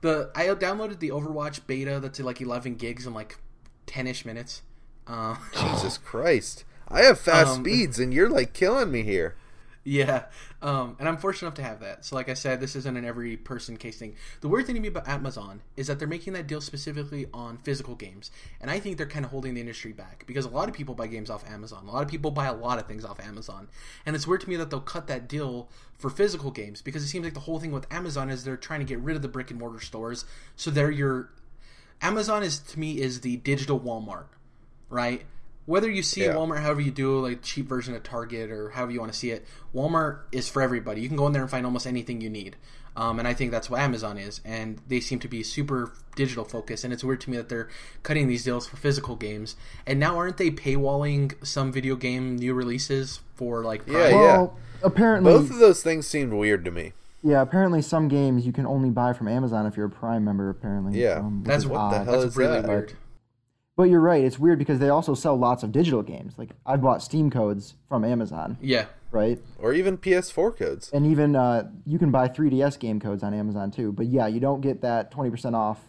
the I downloaded the Overwatch beta that's like 11 gigs in like 10ish minutes. Uh, Jesus Christ. I have fast Um, speeds and you're like killing me here. yeah, um, and I'm fortunate enough to have that. So, like I said, this isn't an every person case thing. The weird thing to me about Amazon is that they're making that deal specifically on physical games, and I think they're kind of holding the industry back because a lot of people buy games off Amazon. A lot of people buy a lot of things off Amazon, and it's weird to me that they'll cut that deal for physical games because it seems like the whole thing with Amazon is they're trying to get rid of the brick and mortar stores, so they're your Amazon is to me is the digital Walmart, right? Whether you see Yeah. Walmart however you do, like cheap version of Target or however you want to see it, Walmart is for everybody. You can go in there and find almost anything you need. Um, and I think that's what Amazon is, and they seem to be super digital focused. And it's weird to me that they're cutting these deals for physical games. And now aren't they paywalling some video game new releases for like? Yeah, Prime? yeah. Well, apparently, Both of those things seemed weird to me. yeah, apparently some games you can only buy from Amazon if you're a Prime member. Apparently, Yeah. um, That's is what the hell That's is really that? weird. But you're right. It's weird because they also sell lots of digital games. Like I've bought Steam codes from Amazon, Yeah, right? Or even PS4 codes. And even uh, you can buy 3DS game codes on Amazon too. But yeah, you don't get that 20% off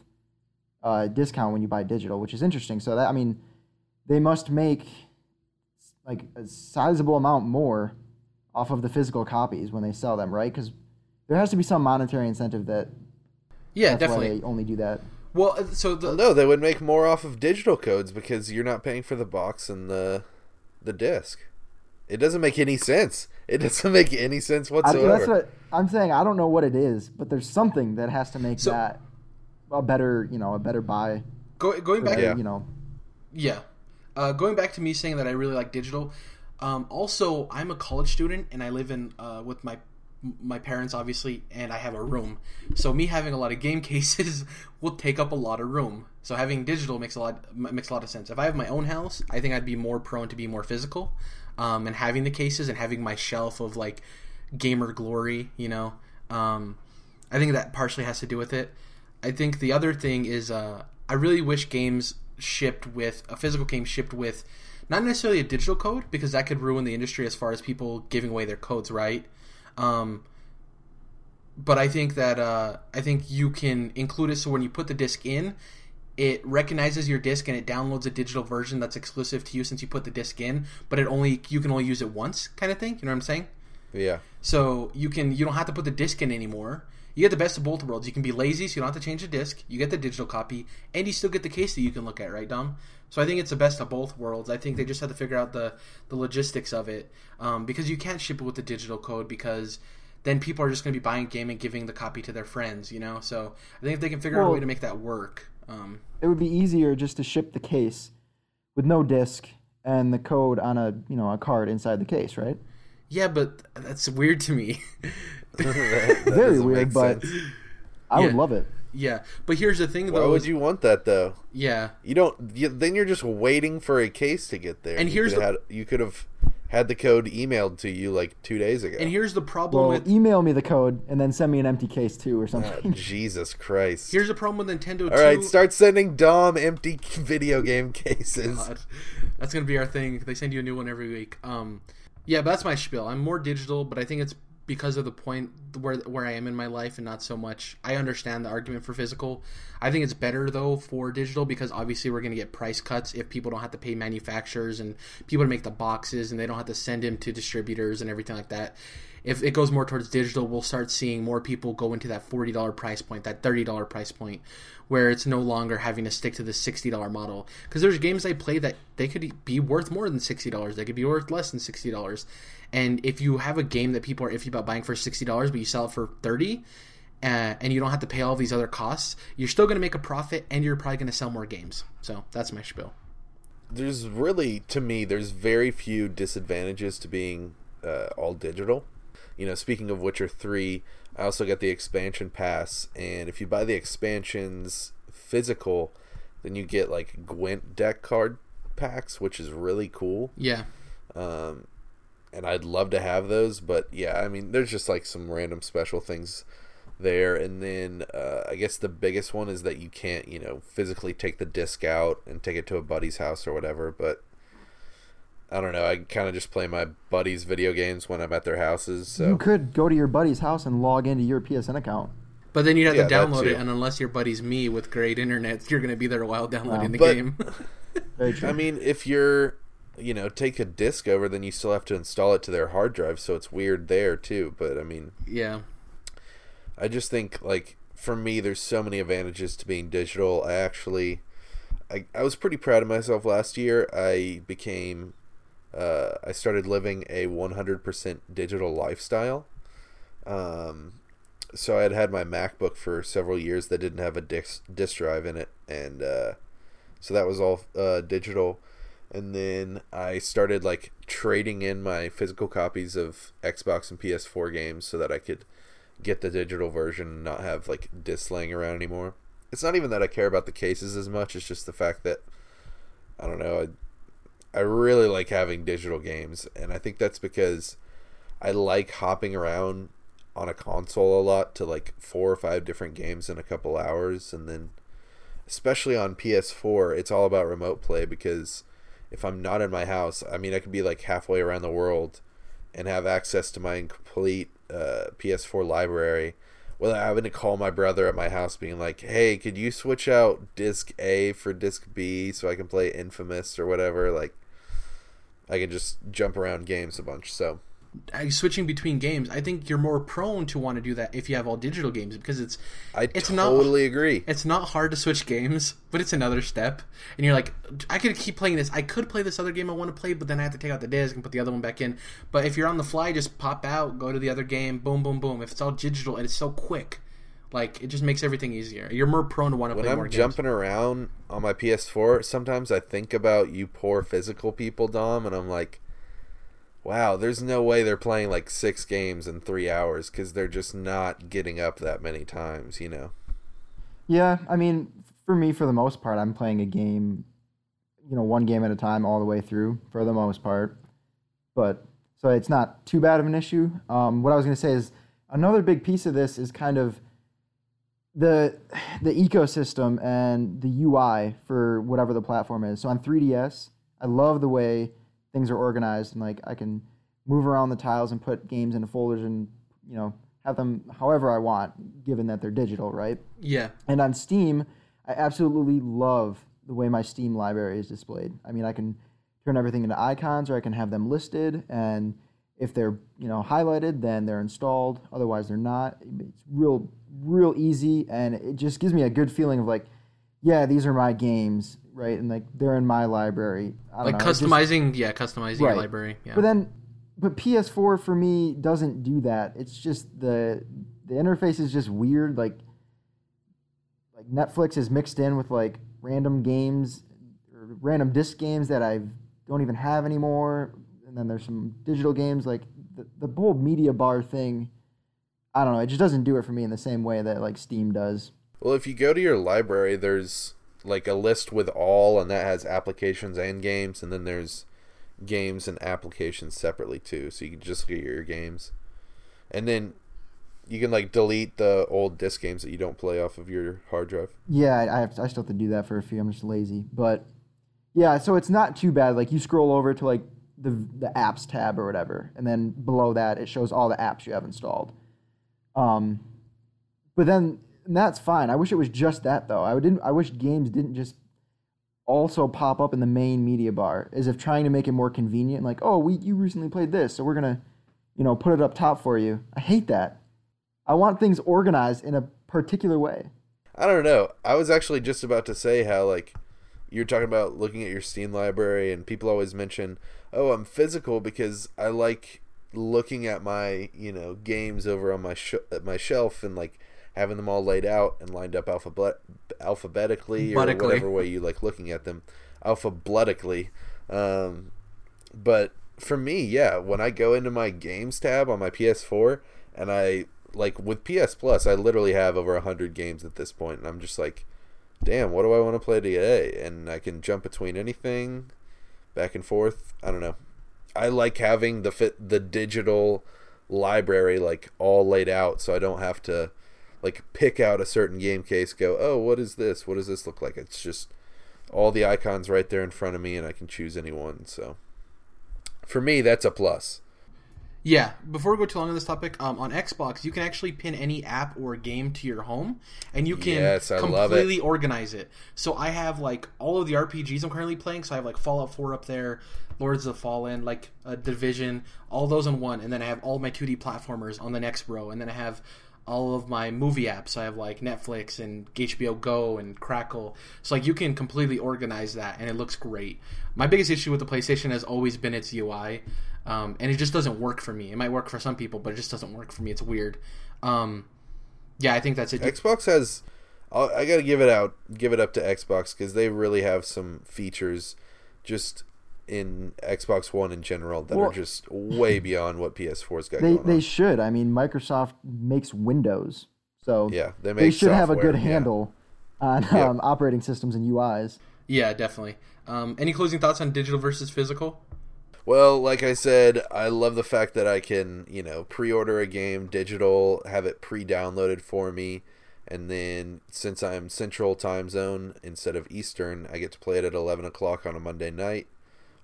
uh, discount when you buy digital, which is interesting. So that I mean, they must make like a sizable amount more off of the physical copies when they sell them, right? Because there has to be some monetary incentive that yeah, that's definitely. why they only do that. Well, uh, so the No, they would make more off of digital codes because you're not paying for the box and the the disc. It doesn't make any sense. It doesn't make any sense I, whatsoever. that's what I'm saying. I don't know what it is, but there's something that has to make So- that a better, you know, a better buy. go, going back, Yeah. You know, Yeah. Uh, going back to me saying that I really like digital. Um, also, I'm a college student and I live in uh, with my my parents obviously, and I have a room. So me having a lot of game cases will take up a lot of room. So having digital makes a lot makes a lot of sense. If I have my own house, I think I'd be more prone to be more physical, um, and having the cases and having my shelf of like gamer glory. You know, um, I think that partially has to do with it. I think the other thing is uh, I really wish games shipped with a physical game shipped with not necessarily a digital code because that could ruin the industry as far as people giving away their codes, right? Um, but I think that uh, I think you can include it so when you put the disc in, it recognizes your disc and it downloads a digital version that's exclusive to you since you put the disc in. But it only you can only use it once, kind of thing. You know what I'm saying? yeah. So you can you don't have to put the disc in anymore. You get the best of both worlds. You can be lazy, so you don't have to change the disc. You get the digital copy, and you still get the case that you can look at, right, Dom? So I think it's the best of both worlds. I think they just have to figure out the the logistics of it, um, because you can't ship it with the digital code because then people are just going to be buying a game and giving the copy to their friends, you know. So I think if they can figure out a way to make that work, um, it would be easier just to ship the case with no disc and the code on a you know a card inside the case, right? yeah, but that's weird to me. That- that Very weird, but sense. I would love it. yeah, but here's the thing, why though. would is- you want that though? Yeah, You don't. You, then you're just waiting for a case to get there. And you here's could the- had, you could have had the code emailed to you like two days ago. And here's the problem Well, with email me the code and then send me an empty case too or Oh, something. Jesus Christ! here's the problem with Nintendo. All right, 2. start sending Dom empty video game cases. God. That's gonna be our thing. They send you a new one every week. Um, yeah, but that's my spiel. I'm more digital, but I think it's because of the point where where I am in my life, and not so much. I understand the argument for physical. I think it's better though for digital because obviously we're gonna get price cuts if people don't have to pay manufacturers and people to make the boxes, and they don't have to send them to distributors and everything like that. If it goes more towards digital, we'll start seeing more people go into that forty dollar price point, that thirty dollar price point, where it's no longer having to stick to the sixty dollar model. Because there's games I play that they could be worth more than sixty dollars. They could be worth less than sixty dollars. And if you have a game that people are iffy about buying for sixty dollars, but you sell it for thirty, uh, and you don't have to pay all these other costs, you're still going to make a profit, and you're probably going to sell more games. So that's my spiel. There's really, to me, there's very few disadvantages to being uh, all digital. You know, speaking of Witcher 3, I also got the expansion pass, and if you buy the expansions physical, then you get like Gwent deck card packs, which is really cool. Yeah, Um, and I'd love to have those, but yeah, I mean, there's just like some random special things there. And then uh, I guess the biggest one is that you can't, you know, physically take the disc out and take it to a buddy's house or whatever. But I don't know. I kind of just play my buddies' video games when I'm at their houses. So You could go to your buddy's house and log into your PSN account. but then you'd have Yeah, to download it, and unless your buddy's me with great internet, you're going to be there a while downloading the But- game. Very. I mean, if you're, you know, take a disc over, then you still have to install it to their hard drive, so it's weird there too. But I mean, yeah, I just think like for me there's so many advantages to being digital. I actually I, I was pretty proud of myself last year. I became uh, I started living a 100% digital lifestyle. Um, so I had had my MacBook for several years that didn't have a disk, disk drive in it, and uh, so that was all uh, digital. And then I started like trading in my physical copies of Xbox and PS4 games so that I could get the digital version and not have like discs laying around anymore. It's not even that I care about the cases as much, it's just the fact that I don't know, I, I really like having digital games and I think that's because I like hopping around on a console a lot to like four or five different games in a couple hours and then especially on PS4 it's all about remote play because if I'm not in my house, I mean I could be like halfway around the world and have access to my complete uh, PS4 library without having to call my brother at my house being like, "Hey, could you switch out disc A for disc B so I can play Infamous or whatever?" Like I can just jump around games a bunch. So, switching between games, I think you're more prone to want to do that if you have all digital games because it's I It's not- totally agree. it's not hard to switch games, but it's another step. And you're like, I could keep playing this. I could play this other game I want to play, but then I have to take out the disc and put the other one back in. But if you're on the fly, just pop out, go to the other game, boom, boom, boom. If it's all digital and it's so quick, like it just makes everything easier. You're more prone to want to When play I'm more games. jumping around on my PS4, sometimes I think about you poor physical people, Dom, and I'm like, wow, there's no way they're playing like six games in three hours because they're just not getting up that many times, you know? Yeah, I mean, for me, for the most part, I'm playing a game, you know, one game at a time all the way through for the most part. But so it's not too bad of an issue. Um, what I was going to say is another big piece of this is kind of the the ecosystem and the UI for whatever the platform is. So on 3DS, I love the way things are organized and like I can move around the tiles and put games into folders and you know have them however I want, given that they're digital, right? yeah, And on Steam, I absolutely love the way my Steam library is displayed. I mean, I can turn everything into icons or I can have them listed and if they're, you know, highlighted, then they're installed. Otherwise, they're not. It's real real easy and it just gives me a good feeling of like, yeah, these are my games, right? And like they're in my library. I don't like know, it just- customizing. yeah, customizing your library. Yeah, but then, but PS4 for me doesn't do that. It's just the the interface is just weird. Like, like Netflix is mixed in with like random games or random disc games that I don't even have anymore. And then there's some digital games like the the whole media bar thing. I don't know. It just doesn't do it for me in the same way that like Steam does. Well, if you go to your library, there's like a list with all, and that has applications and games, and then there's games and applications separately too, so you can just look at your games, and then you can like delete the old disc games that you don't play off of your hard drive. Yeah, I have to, I still have to do that for a few. I'm just lazy, but yeah, so it's not too bad. Like you scroll over to like the the apps tab or whatever, and then below that it shows all the apps you have installed. Um, but then and that's fine. I wish it was just that though. I didn't. I wish games didn't just also pop up in the main media bar, as if trying to make it more convenient. Like, oh, we you recently played this, so we're gonna, you know, put it up top for you. I hate that. I want things organized in a particular way. I don't know. I was actually just about to say how like you're talking about looking at your Steam library, and people always mention, "Oh, I'm physical because I like looking at my you know games over on my sh- at my shelf and like having them all laid out and lined up alphabet alphabetically or whatever way you like looking at them alphabetically." Um, but for me, yeah, when I go into my games tab on my PS4 and I like with PS Plus, I literally have over 100 games at this point and I'm just like, damn, what do I want to play today? And I can jump between anything back and forth. I don't know. I like having the fit the digital library like all laid out so I don't have to like pick out a certain game case go, "Oh, what is this? What does this look like?" It's just all the icons right there in front of me and I can choose any one. So for me, that's a plus. Yeah, before we go too long on this topic, um, on Xbox you can actually pin any app or game to your home, and you can Yes, love it. completely organize it. So I have like all of the RPGs I'm currently playing. So I have like Fallout 4 up there, Lords of the Fallen, like uh, Division, all those on one, and then I have all my 2D platformers on the next row, and then I have all of my movie apps. I have like Netflix and HBO Go and Crackle. So like you can completely organize that, and it looks great. My biggest issue with the PlayStation has always been its UI, um, and it just doesn't work for me. It might work for some people, but it just doesn't work for me. It's weird. Um, yeah, I think that's it. Xbox has I'll, I got to give it out give it up to Xbox cuz they really have some features just in Xbox 1 in general that Well- are just way beyond what PS4's got They going they on. should. I mean, Microsoft makes Windows, so Yeah, they make they should have a software, good yeah. handle on Yeah. um, operating systems and UIs. Yeah, definitely. Um, any closing thoughts on digital versus physical? Well, like I said, I love the fact that I can, you know, pre-order a game digital, have it pre-downloaded for me, and then since I'm Central Time Zone instead of Eastern, I get to play it at 11 o'clock on a Monday night.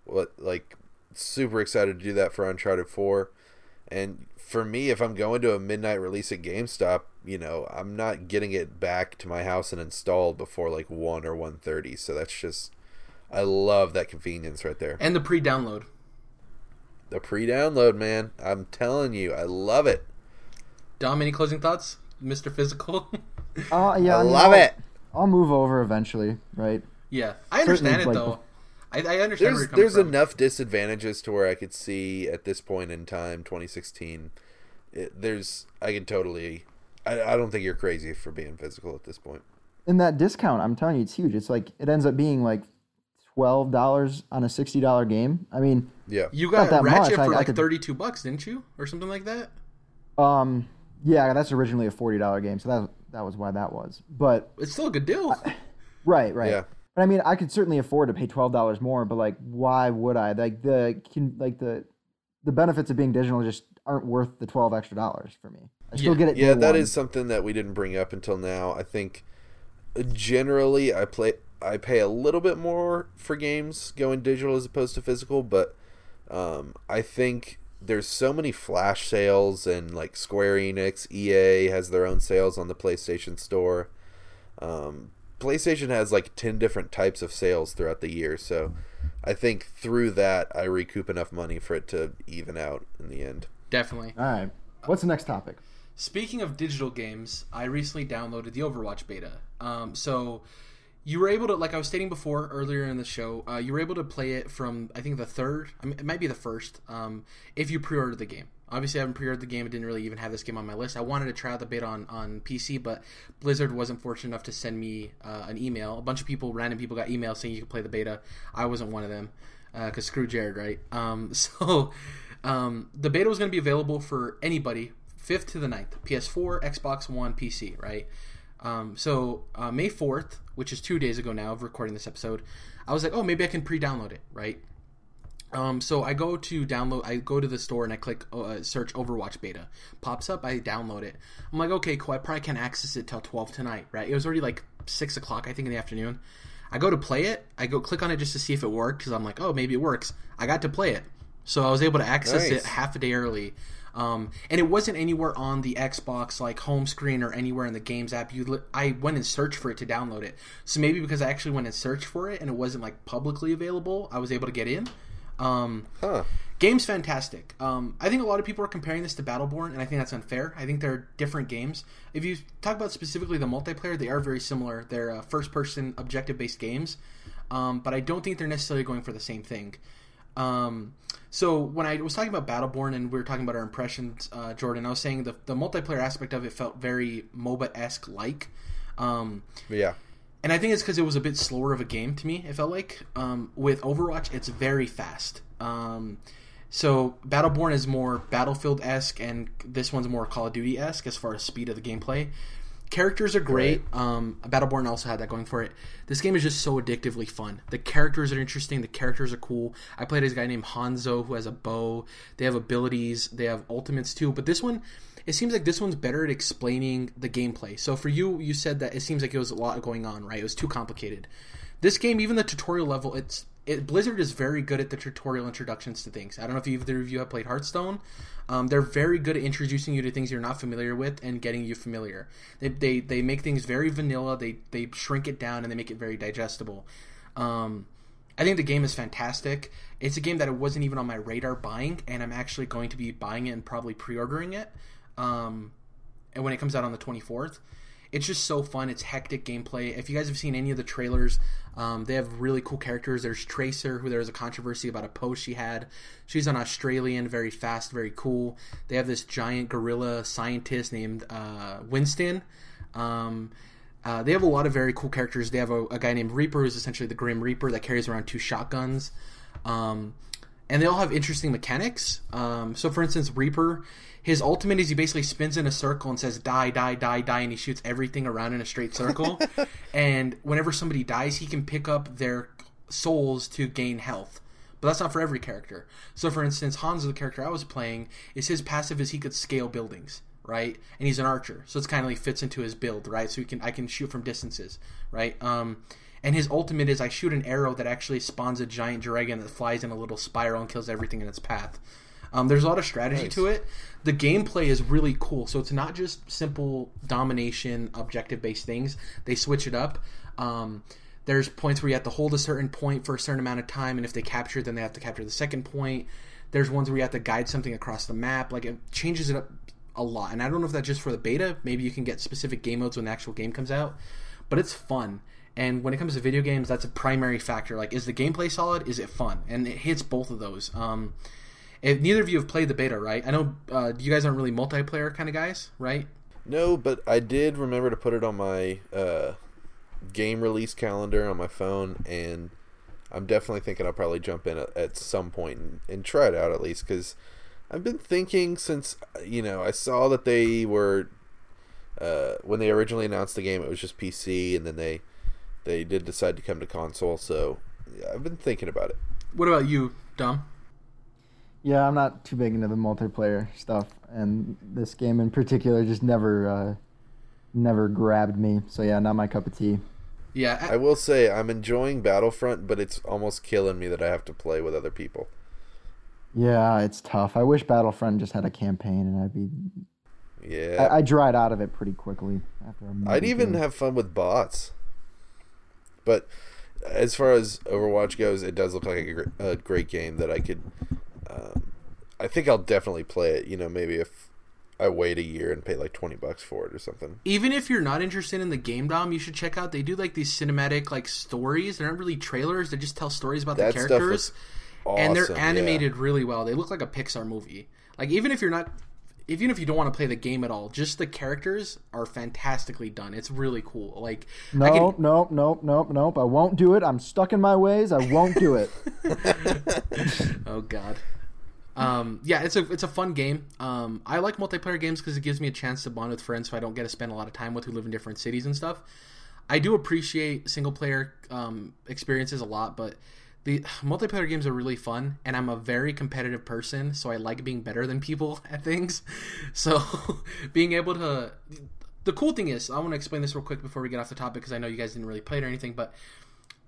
What like super excited to do that for Uncharted 4, and for me, if I'm going to a midnight release at GameStop, you know, I'm not getting it back to my house and installed before like one or 1:30. So that's just, I love that convenience right there. And the pre-download. The pre-download, man. I'm telling you, I love it. Dom, any closing thoughts, Mister Physical? Uh, yeah, I I mean, love I'll- it. I'll move over eventually, right? yeah, I understand Certainly, it like, though. I, I understand where There's you're there's from. enough disadvantages to where I could see at this point in time, 2016. It, there's I can totally. I, I don't think you're crazy for being physical at this point. And that discount, I'm telling you, it's huge. It's like it ends up being like twelve dollars on a sixty dollar game. I mean, Yeah. You Not got that Ratchet much, for I like could- thirty-two bucks, didn't you, or something like that? um, yeah, that's originally a forty dollar game, so that that was why that was. But It's still a good deal. right, right. Yeah. But I mean, I could certainly afford to pay twelve dollars more, but like, why would I? Like the can like the the benefits of being digital just aren't worth the twelve extra dollars for me. I still Yeah. get it. Yeah, day that one. is something that we didn't bring up until now. I think uh, generally I play I pay a little bit more for games going digital as opposed to physical, but um, I think there's so many flash sales and like Square Enix, EA has their own sales on the PlayStation Store. Um, PlayStation has like 10 different types of sales throughout the year, so I think through that I recoup enough money for it to even out in the end. Definitely. All right. What's the next topic? Speaking of digital games, I recently downloaded the Overwatch beta. Um, so you were able to, like I was stating before earlier in the show, uh, you were able to play it from I think the third, I mean, it might be the first, um, if you pre-ordered the game. Obviously, I haven't pre-ordered the game. I didn't really even have this game on my list. I wanted to try out the beta on, on PC, but Blizzard wasn't fortunate enough to send me uh, an email. A bunch of people, random people, got emails saying you could play the beta. I wasn't one of them because screw Jared, right? Um, so um, the beta was going to be available for anybody, 5th to the 9th, PS4, Xbox One, PC, right? Um, so uh, May 4th, which is two days ago now of recording this episode, I was like, oh, maybe I can pre-download it, right? Um, so I go to download. I go to the store and I click uh, search Overwatch beta. Pops up. I download it. I'm like, okay, cool. I probably can't access it till 12 tonight, right? It was already like six o'clock, I think, in the afternoon. I go to play it. I go click on it just to see if it worked because I'm like, oh, maybe it works. I got to play it, so I was able to access Nice. it half a day early. Um, and it wasn't anywhere on the Xbox like home screen or anywhere in the games app. You, li- I went and searched for it to download it. So maybe because I actually went and searched for it and it wasn't like publicly available, I was able to get in. Um, Huh. game's fantastic. Um, I think a lot of people are comparing this to Battleborn, and I think that's unfair. I think they're different games. If you talk about specifically the multiplayer, they are very similar. They're uh, first-person, objective-based games, um, but I don't think they're necessarily going for the same thing. Um, so when I was talking about Battleborn and we were talking about our impressions, uh, Jordan, I was saying the the multiplayer aspect of it felt very MOBA esque like. Um, Yeah. And I think it's because it was a bit slower of a game to me. It felt like um, with Overwatch, it's very fast. Um, so Battleborn is more Battlefield esque, and this one's more Call of Duty esque as far as speed of the gameplay. Characters are great. Um, Battleborn also had that going for it. This game is just so addictively fun. The characters are interesting. The characters are cool. I played as a guy named Hanzo who has a bow. They have abilities. They have ultimates too. But this one, it seems like this one's better at explaining the gameplay. So for you, you said that it seems like it was a lot going on, right? It was too complicated. This game, even the tutorial level, it's it, Blizzard is very good at the tutorial introductions to things. I don't know if either of you have played Hearthstone. Um, they're very good at introducing you to things you're not familiar with and getting you familiar. They, they, they make things very vanilla. They they shrink it down and they make it very digestible. Um, I think the game is fantastic. It's a game that it wasn't even on my radar buying, and I'm actually going to be buying it and probably pre-ordering it. Um, and when it comes out on the 24th, it's just so fun. It's hectic gameplay. If you guys have seen any of the trailers, um, they have really cool characters. There's Tracer, who there was a controversy about a post she had. She's an Australian, very fast, very cool. They have this giant gorilla scientist named uh, Winston. Um, uh, they have a lot of very cool characters. They have a, a guy named Reaper, who's essentially the Grim Reaper that carries around two shotguns. Um, and they all have interesting mechanics. Um, so, for instance, Reaper, his ultimate is he basically spins in a circle and says "die, die, die, die," and he shoots everything around in a straight circle. and whenever somebody dies, he can pick up their souls to gain health. But that's not for every character. So, for instance, Hanzo, the character I was playing, is his passive is he could scale buildings, right? And he's an archer, so it's kind of like fits into his build, right? So he can I can shoot from distances, right? Um, and his ultimate is I shoot an arrow that actually spawns a giant dragon that flies in a little spiral and kills everything in its path. Um, there's a lot of strategy Nice. to it. The gameplay is really cool. So it's not just simple domination, objective based things. They switch it up. Um, there's points where you have to hold a certain point for a certain amount of time, and if they capture it, then they have to capture the second point. There's ones where you have to guide something across the map. Like it changes it up a lot. And I don't know if that's just for the beta. Maybe you can get specific game modes when the actual game comes out. But it's fun. And when it comes to video games, that's a primary factor. Like, is the gameplay solid? Is it fun? And it hits both of those. Um, if neither of you have played the beta, right? I know uh, you guys aren't really multiplayer kind of guys, right? No, but I did remember to put it on my uh, game release calendar on my phone, and I'm definitely thinking I'll probably jump in at, at some point and, and try it out at least because I've been thinking since you know I saw that they were uh, when they originally announced the game it was just PC, and then they they did decide to come to console. So yeah, I've been thinking about it. What about you, Dom? Yeah, I'm not too big into the multiplayer stuff, and this game in particular just never, uh, never grabbed me. So yeah, not my cup of tea. Yeah, I will say I'm enjoying Battlefront, but it's almost killing me that I have to play with other people. Yeah, it's tough. I wish Battlefront just had a campaign, and I'd be. Yeah, I, I dried out of it pretty quickly after. a month I'd even two. have fun with bots. But as far as Overwatch goes, it does look like a, gr- a great game that I could. Um, I think I'll definitely play it. You know, maybe if I wait a year and pay like twenty bucks for it or something. even if you're not interested in the game, Dom, you should check out. They do like these cinematic like stories. They're not really trailers. They just tell stories about That the characters, was and they're awesome, yeah. animated really well. They look like a Pixar movie. Like even if you're not, even if you don't want to play the game at all, just the characters are fantastically done. It's really cool. Like I Nope, can, nope, nope, nope, nope. I won't do it. I'm stuck in my ways. I won't do it. oh god. Um, yeah, it's a it's a fun game. Um, I like multiplayer games because it gives me a chance to bond with friends, so I don't get to spend a lot of time with who live in different cities and stuff. I do appreciate single player um, experiences a lot, but the multiplayer games are really fun and i'm a very competitive person so i like being better than people at things so being able to the cool thing is i want to explain this real quick before we get off the topic because i know you guys didn't really play it or anything but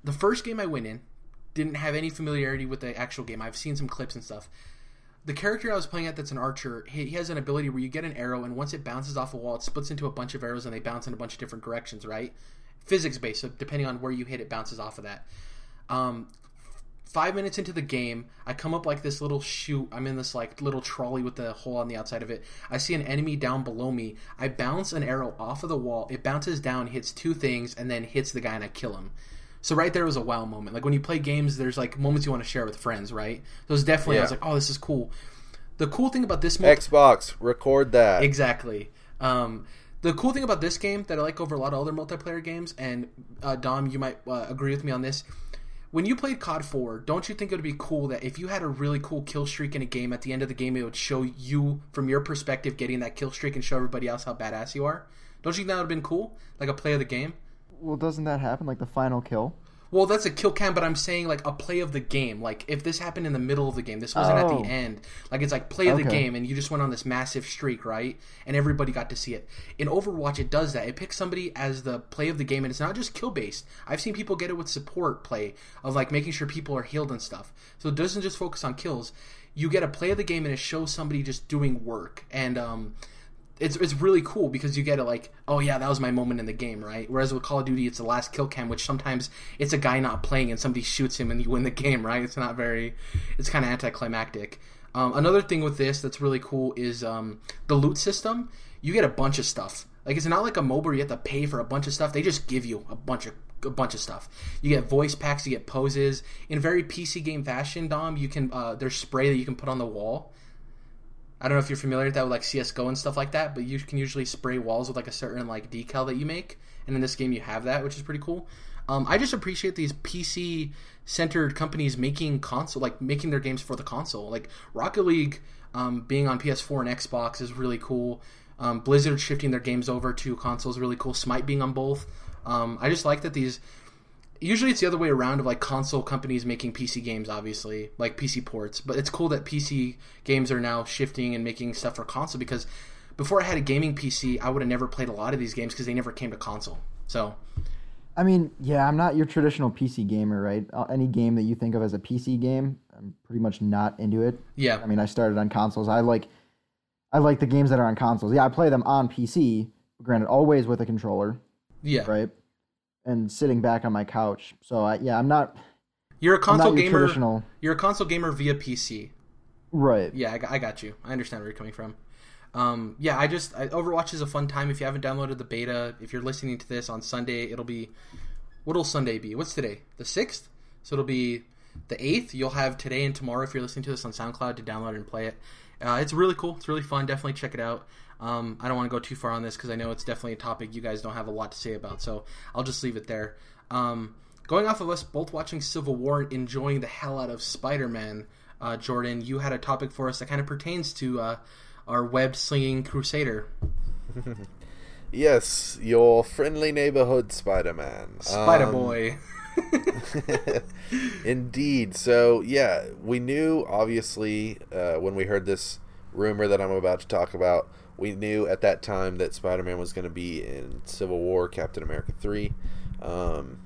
the first game i went in didn't have any familiarity with the actual game i've seen some clips and stuff the character I was playing at that's an archer, he, has an ability where you get an arrow, and once it bounces off a wall, it splits into a bunch of arrows, and they bounce in a bunch of different directions, right? Physics based, so depending on where you hit, it bounces off of that. Um, five minutes into the game, I come up like this little chute. I'm in this like little trolley with the hole on the outside of it. I see an enemy down below me. I bounce an arrow off of the wall. It bounces down, hits two things, and then hits the guy, and I kill him. So right there was a wow moment. Like when you play games, there's like moments you want to share with friends, right? So it was definitely I was like, oh, this is cool. The cool thing about this multi- Xbox, record that. Exactly. Um, the cool thing about this game that I like over a lot of other multiplayer games, and uh, Dom, you might uh, agree with me on this. When you played COD 4, don't you think it would be cool that if you had a really cool kill streak in a game, at the end of the game, it would show you, from your perspective, getting that kill streak and show everybody else how badass you are? Don't you think that would have been cool? Like a play of the game? Well, doesn't that happen like the final kill? Well, that's a kill cam, but I'm saying like a play of the game. Like if this happened in the middle of the game, this wasn't at Oh. the end. Like it's like play of the game, and you just went on this massive streak, right? And everybody got to see it. In Overwatch, it does that. It picks somebody as the play of the game, and it's not just kill based. I've seen people get it with support play of like making sure people are healed and stuff. So it doesn't just focus on kills. You get a play of the game, and it shows somebody just doing work. And um, it's it's really cool because you get it like, oh yeah, that was my moment in the game, right? Whereas with Call of Duty, it's the last kill cam, which sometimes it's a guy not playing and somebody shoots him and you win the game, right? It's not very, it's kind of anticlimactic. Um, another thing with this that's really cool is um, the loot system. You get a bunch of stuff. Like it's not like a MOBA where you have to pay for a bunch of stuff. They just give you a bunch of a bunch of stuff. You get voice packs, you get poses in very PC game fashion. Dom, you can uh, there's spray that you can put on the wall. I don't know if you're familiar with that with like CS:GO and stuff like that, but you can usually spray walls with like a certain like decal that you make, and in this game you have that, which is pretty cool. Um, I just appreciate these PC centered companies making console like making their games for the console. Like Rocket League um, being on PS4 and Xbox is really cool. Um, Blizzard shifting their games over to consoles is really cool. Smite being on both. Um, I just like that these usually it's the other way around of like console companies making PC games, obviously, like PC ports. But it's cool that PC games are now shifting and making stuff for console because before I had a gaming PC, I would have never played a lot of these games because they never came to console. So I mean, yeah, I'm not your traditional PC gamer, right? Uh, any game that you think of as a PC game, I'm pretty much not into it. yeah, I mean, I started on consoles. I like, I like the games that are on consoles. Yeah, I play them on PC. Granted, always with a controller, yeah, right? And sitting back on my couch. So I, yeah, I'm not. you're a console gamer. traditional. You're a console gamer via PC. Right. Yeah, I got, I got you. I understand where you're coming from. Um, yeah, I just I, Overwatch is a fun time. If you haven't downloaded the beta, if you're listening to this on Sunday, it'll be what'll Sunday be? What's today? The sixth. So it'll be the eighth. You'll have today and tomorrow if you're listening to this on SoundCloud to download and play it. Uh, it's really cool. It's really fun. Definitely check it out. Um, I don't want to go too far on this because I know it's definitely a topic you guys don't have a lot to say about. So I'll just leave it there. Um, going off of us both watching Civil War and enjoying the hell out of Spider Man, uh, Jordan, you had a topic for us that kind of pertains to uh, our web slinging crusader, Yes, your friendly neighborhood Spider-Man. Spider Um, Boy. Indeed. So yeah, we knew obviously uh, when we heard this rumor that I'm about to talk about, we knew at that time that Spider-Man was going to be in Civil War, Captain America three, um,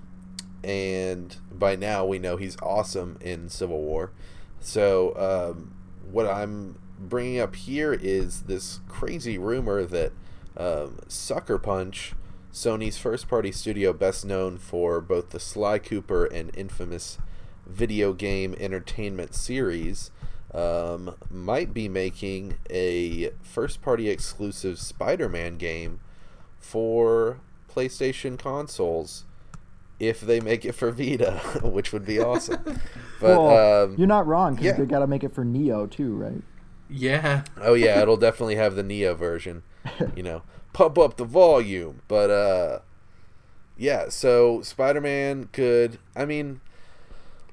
and by now we know he's awesome in Civil War. So um, what I'm bringing up here is this crazy rumor that um, Sucker Punch. Sony's first party studio, best known for both the Sly Cooper and infamous video game entertainment series, um, might be making a first party exclusive Spider Man game for PlayStation consoles if they make it for Vita, which would be awesome. But well, um, you're not wrong because yeah. they got to make it for Neo too, right? Yeah. Oh yeah, it'll definitely have the Neo version. You know, pump up the volume. But uh yeah, so Spider-Man could I mean,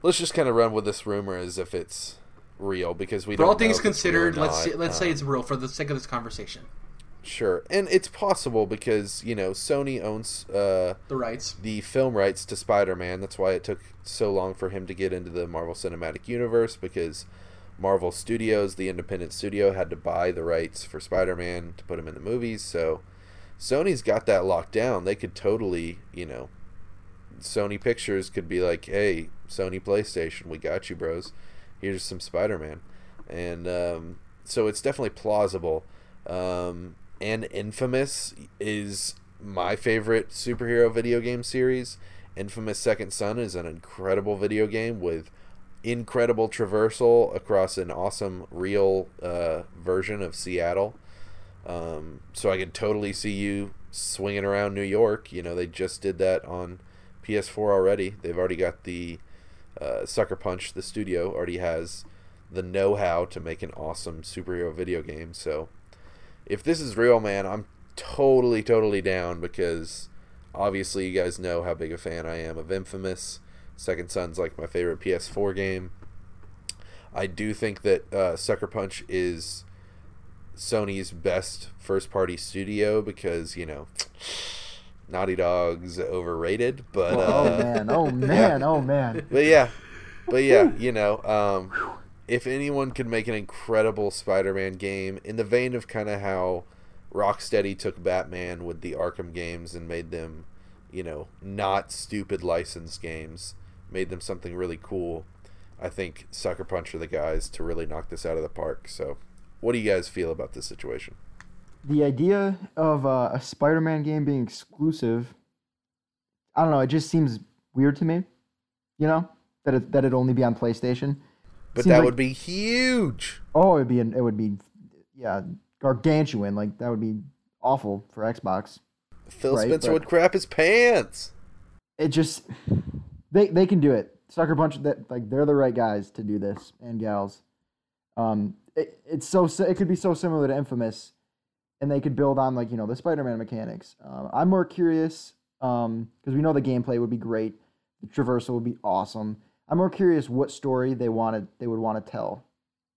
let's just kind of run with this rumor as if it's real because we For don't all things know if it's real or considered, let's say, let's say Um, it's real for the sake of this conversation. Sure, and it's possible because you know Sony owns uh, The rights. the film rights to Spider-Man. That's why it took so long for him to get into the Marvel Cinematic Universe because Marvel Studios, the independent studio, had to buy the rights for Spider-Man to put him in the movies. So Sony's got that locked down. They could totally, you know, Sony Pictures could be like, "Hey, Sony PlayStation, we got you, bros. Here's some Spider-Man," and um, so it's definitely plausible. Um, and Infamous is my favorite superhero video game series. Infamous Second Son is an incredible video game with incredible traversal across an awesome real uh, version of Seattle. Um, so I can totally see you swinging around New York. You know, they just did that on PS4 already. They've already got the uh, Sucker Punch, the studio, already has the know how to make an awesome superhero video game. So if this is real, man, I'm totally, totally down because obviously you guys know how big a fan I am of Infamous. Second Son's like my favorite PS4 game. I do think that uh, Sucker Punch is Sony's best first party studio because, you know, Naughty Dog's overrated, but oh uh, man, oh man, oh man. but yeah, but yeah, you know, um, if anyone could make an incredible Spider-Man game in the vein of kind of how Rocksteady took Batman with the Arkham games and made them, you know, not stupid licensed games, made them something really cool. I think Sucker Punch are the guys to really knock this out of the park. So, what do you guys feel about this situation? The idea of uh, a Spider-Man game being exclusive, I don't know. It just seems weird to me. You know that it that it only be on PlayStation. But Seems that like- would be huge. Oh, it'd be an, it would be, yeah, gargantuan. Like that would be awful for Xbox. Phil Right, Spencer but- would crap his pants. It just they they can do it. Sucker Punch that like they're the right guys to do this and gals. Um, it, it's so it could be so similar to Infamous, and they could build on like you know the Spider-Man mechanics. Um, I'm more curious um because we know the gameplay would be great, the traversal would be awesome. I'm more curious what story they wanted they would want to tell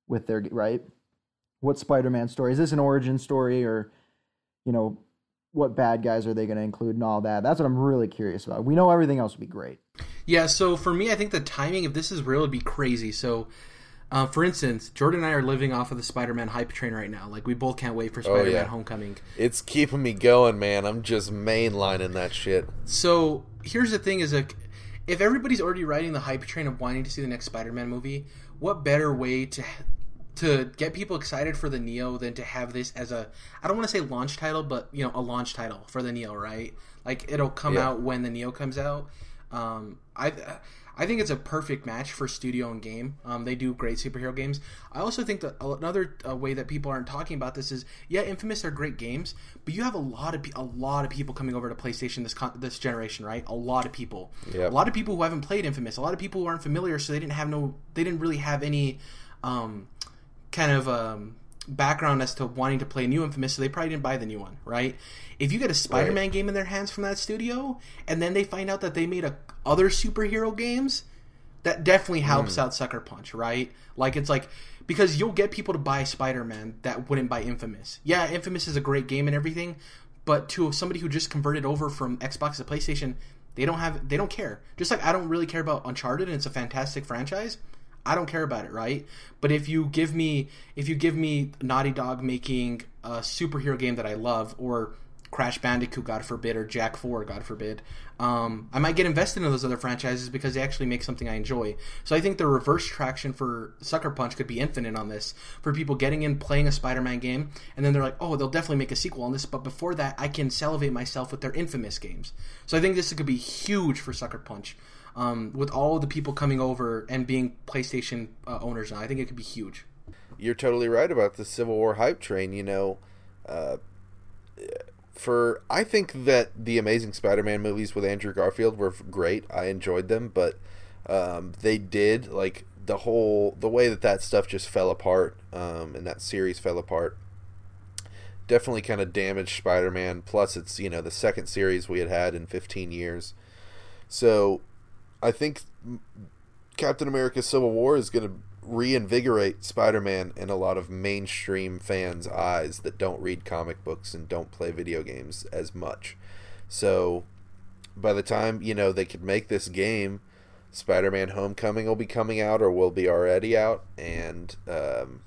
with their right. What Spider-Man story is this? An origin story or, you know, what bad guys are they going to include and all that? That's what I'm really curious about. We know everything else would be great. Yeah, so for me, I think the timing, if this is real, would be crazy. So, uh, for instance, Jordan and I are living off of the Spider-Man hype train right now. Like, we both can't wait for Spider-Man yeah. Homecoming. It's keeping me going, man. I'm just mainlining that shit. So here's the thing: is like, if everybody's already riding the hype train of wanting to see the next Spider-Man movie, what better way to to get people excited for the Neo than to have this as a I don't want to say launch title, but you know, a launch title for the Neo, right? Like it'll come Yeah. out when the Neo comes out. Um, I I think it's a perfect match for studio and game. Um, they do great superhero games. I also think that another uh, way that people aren't talking about this is yeah, Infamous are great games, but you have a lot of pe- a lot of people coming over to PlayStation this con- this generation, right? A lot of people, Yep. a lot of people who haven't played Infamous, a lot of people who aren't familiar, so they didn't have no, they didn't really have any. Um, kind of um, background as to wanting to play new Infamous, so they probably didn't buy the new one, right? If you get a Spider-Man game in their hands from that studio, and then they find out that they made a, other superhero games, that definitely helps hmm. out Sucker Punch, right? Like it's like because you'll get people to buy Spider-Man that wouldn't buy Infamous. Yeah, Infamous is a great game and everything, but to somebody who just converted over from Xbox to PlayStation, they don't have they don't care. Just like I don't really care about Uncharted and it's a fantastic franchise. I don't care about it, right? But if you give me if you give me Naughty Dog making a superhero game that I love, or Crash Bandicoot, God forbid, or Jak Four, God forbid, um, I might get invested in those other franchises because they actually make something I enjoy. So I think the reverse traction for Sucker Punch could be infinite on this for people getting in, playing a Spider-Man game, and then they're like, oh, they'll definitely make a sequel on this. But before that, I can salivate myself with their infamous games. So I think this could be huge for Sucker Punch um, with all the people coming over and being PlayStation uh, owners now. I think it could be huge. You're totally right about the Civil War hype train. You know, uh, for I think that the Amazing Spider-Man movies with Andrew Garfield were great. I enjoyed them, but um, they did like the whole the way that that stuff just fell apart um, and that series fell apart. Definitely kind of damaged Spider-Man. Plus, it's you know the second series we had had in 15 years. So, I think Captain America: Civil War is going to reinvigorate Spider-Man in a lot of mainstream fans' eyes that don't read comic books and don't play video games as much. So by the time, you know, they could make this game, Spider-Man Homecoming will be coming out or will be already out and um,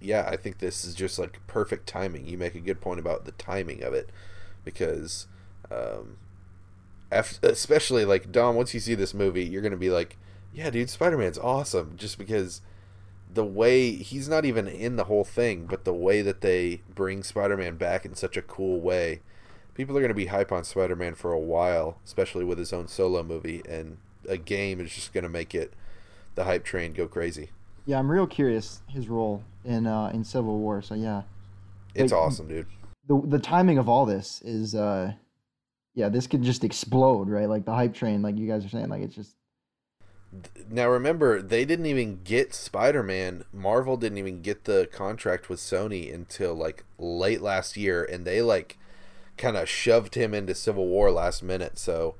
yeah, I think this is just like perfect timing. You make a good point about the timing of it because um, especially like Dom, once you see this movie, you're gonna be like, yeah, dude, Spider Man's awesome, just because the way he's not even in the whole thing, but the way that they bring Spider Man back in such a cool way, people are gonna be hype on Spider Man for a while, especially with his own solo movie, and a game is just gonna make it the hype train go crazy. Yeah, I'm real curious his role in uh, in Civil War. So yeah, It's Like, awesome, dude. the the timing of all this is uh, yeah, this could just explode, right? Like the hype train, like you guys are saying, like it's just Now remember, they didn't even get Spider-Man. Marvel didn't even get the contract with Sony until like late last year and they like kind of shoved him into Civil War last minute. So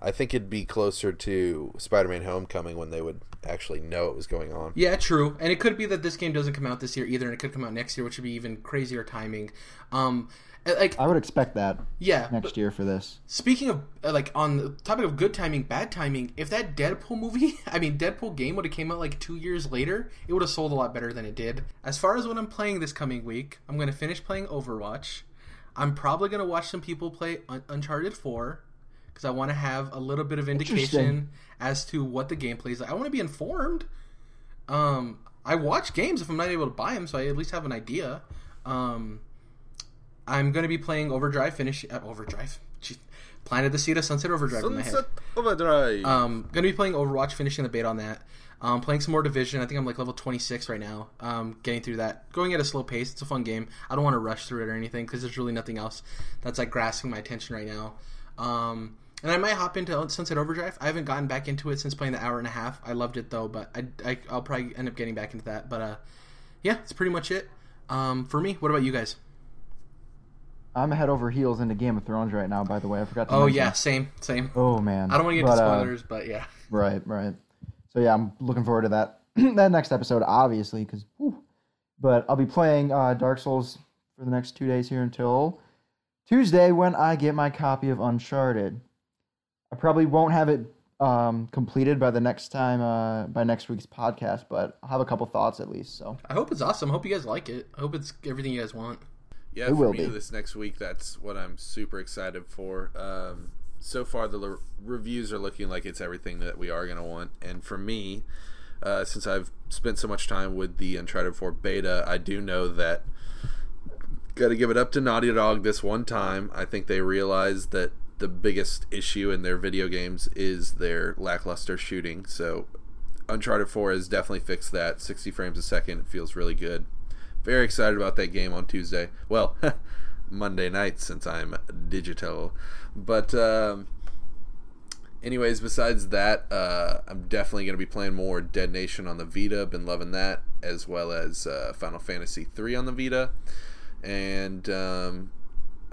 I think it'd be closer to Spider-Man Homecoming when they would actually know it was going on. Yeah, true. And it could be that this game doesn't come out this year either, and it could come out next year, which would be even crazier timing. Um, like I would expect that yeah. next but year for this. speaking of uh, like on the topic of good timing, bad timing, if that Deadpool movie, I mean Deadpool game would have came out like two years later, it would have sold a lot better than it did. As far as what I'm playing this coming week, I'm gonna finish playing Overwatch. I'm probably gonna watch some people play Un- Uncharted Four because I want to have a little bit of indication as to what the gameplay is like. I want to be informed. Um, I watch games if I'm not able to buy them, so I at least have an idea. Um, I'm going to be playing Overdrive. Finish uh, Overdrive. Jeez. Planted the seed of Sunset Overdrive in my head. Overdrive. Um, going to be playing Overwatch, finishing the beta on that. Um, playing some more Division. I think I'm like level 26 right now. Um, getting through that, going at a slow pace. It's a fun game. I don't want to rush through it or anything because there's really nothing else that's like grasping my attention right now. Um, and I might hop into Sunset Overdrive. I haven't gotten back into it since playing the hour and a half. I loved it though, but I, I I'll probably end up getting back into that. But uh, yeah, it's pretty much it. Um, for me, what about you guys? I'm head over heels into Game of Thrones right now. By the way, I forgot. to Oh mention. yeah, same, same. Oh man. I don't want to get But, into uh, spoilers, but yeah. Right, right. So yeah, I'm looking forward to that that next episode, obviously, because. But I'll be playing uh, Dark Souls for the next two days here until Tuesday when I get my copy of Uncharted. I probably won't have it um, completed by the next time uh, by next week's podcast, but I'll have a couple thoughts at least. So I hope it's awesome. I hope you guys like it. I hope it's everything you guys want. Yeah, It for will me be. this next week, that's what I'm super excited for. Um, so far, the l- reviews are looking like it's everything that we are going to want. And for me, uh, since I've spent so much time with the Uncharted 4 beta, I do know that got to give it up to Naughty Dog this one time. I think they realized that the biggest issue in their video games is their lackluster shooting. So Uncharted 4 has definitely fixed that. 60 frames a second it feels really good. Very excited about that game on Tuesday. Well, Monday night since I'm digital. But um, anyways, besides that, uh, I'm definitely going to be playing more Dead Nation on the Vita. Been loving that, as well as uh, Final Fantasy III on the Vita. And um,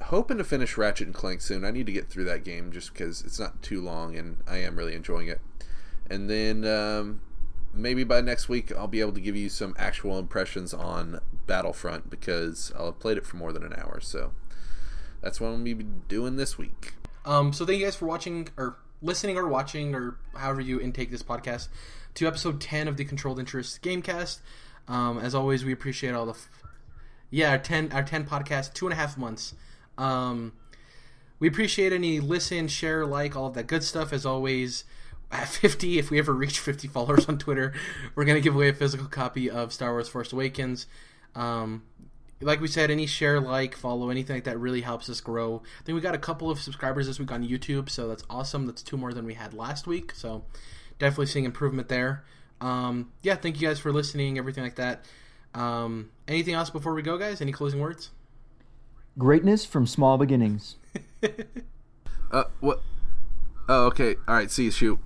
hoping to finish Ratchet and Clank soon. I need to get through that game just because it's not too long and I am really enjoying it. And then um, maybe by next week I'll be able to give you some actual impressions on Battlefront because I'll have played it for more than an hour. So that's what to be doing this week. Um, so thank you guys for watching or listening or watching or however you intake this podcast to episode 10 of the Controlled Interest Gamecast. Um, as always, we appreciate all the, f- yeah, our 10, our 10 podcast, two and a half months. Um, we appreciate any listen, share, like, all of that good stuff. As always, at 50, if we ever reach 50 followers on Twitter, we're going to give away a physical copy of Star Wars Force Awakens. Um, like we said, any share, like, follow, anything like that really helps us grow. I think we got a couple of subscribers this week on YouTube, so that's awesome. That's two more than we had last week, so definitely seeing improvement there. Um, yeah, thank you guys for listening, everything like that. Um, anything else before we go, guys? Any closing words? greatness from small beginnings. Uh, what? Oh, okay. All right. See you, shoot.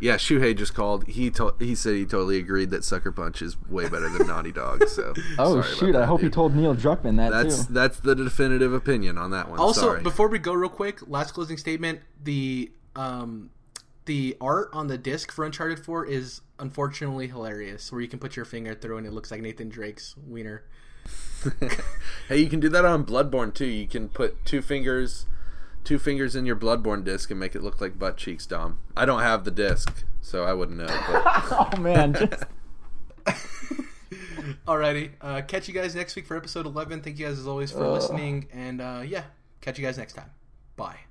Yeah, Shuhei just called. He told. He said he totally agreed that Sucker Punch is way better than Naughty Dog. So. Oh sorry about shoot! I that, hope he told Neil Druckmann that That's too. that's the definitive opinion on that one. Also, Sorry. before we go, real quick, last closing statement: the um, the art on the disc for Uncharted Four is unfortunately hilarious, where you can put your finger through and it looks like Nathan Drake's wiener. hey, you can do that on Bloodborne too. You can put two fingers, two fingers in your Bloodborne disc and make it look like butt cheeks. Dom, I don't have the disc, so I wouldn't know. But oh man, just Alrighty, uh, catch you guys next week for episode eleven. Thank you guys as always for listening, and uh, yeah, catch you guys next time. Bye.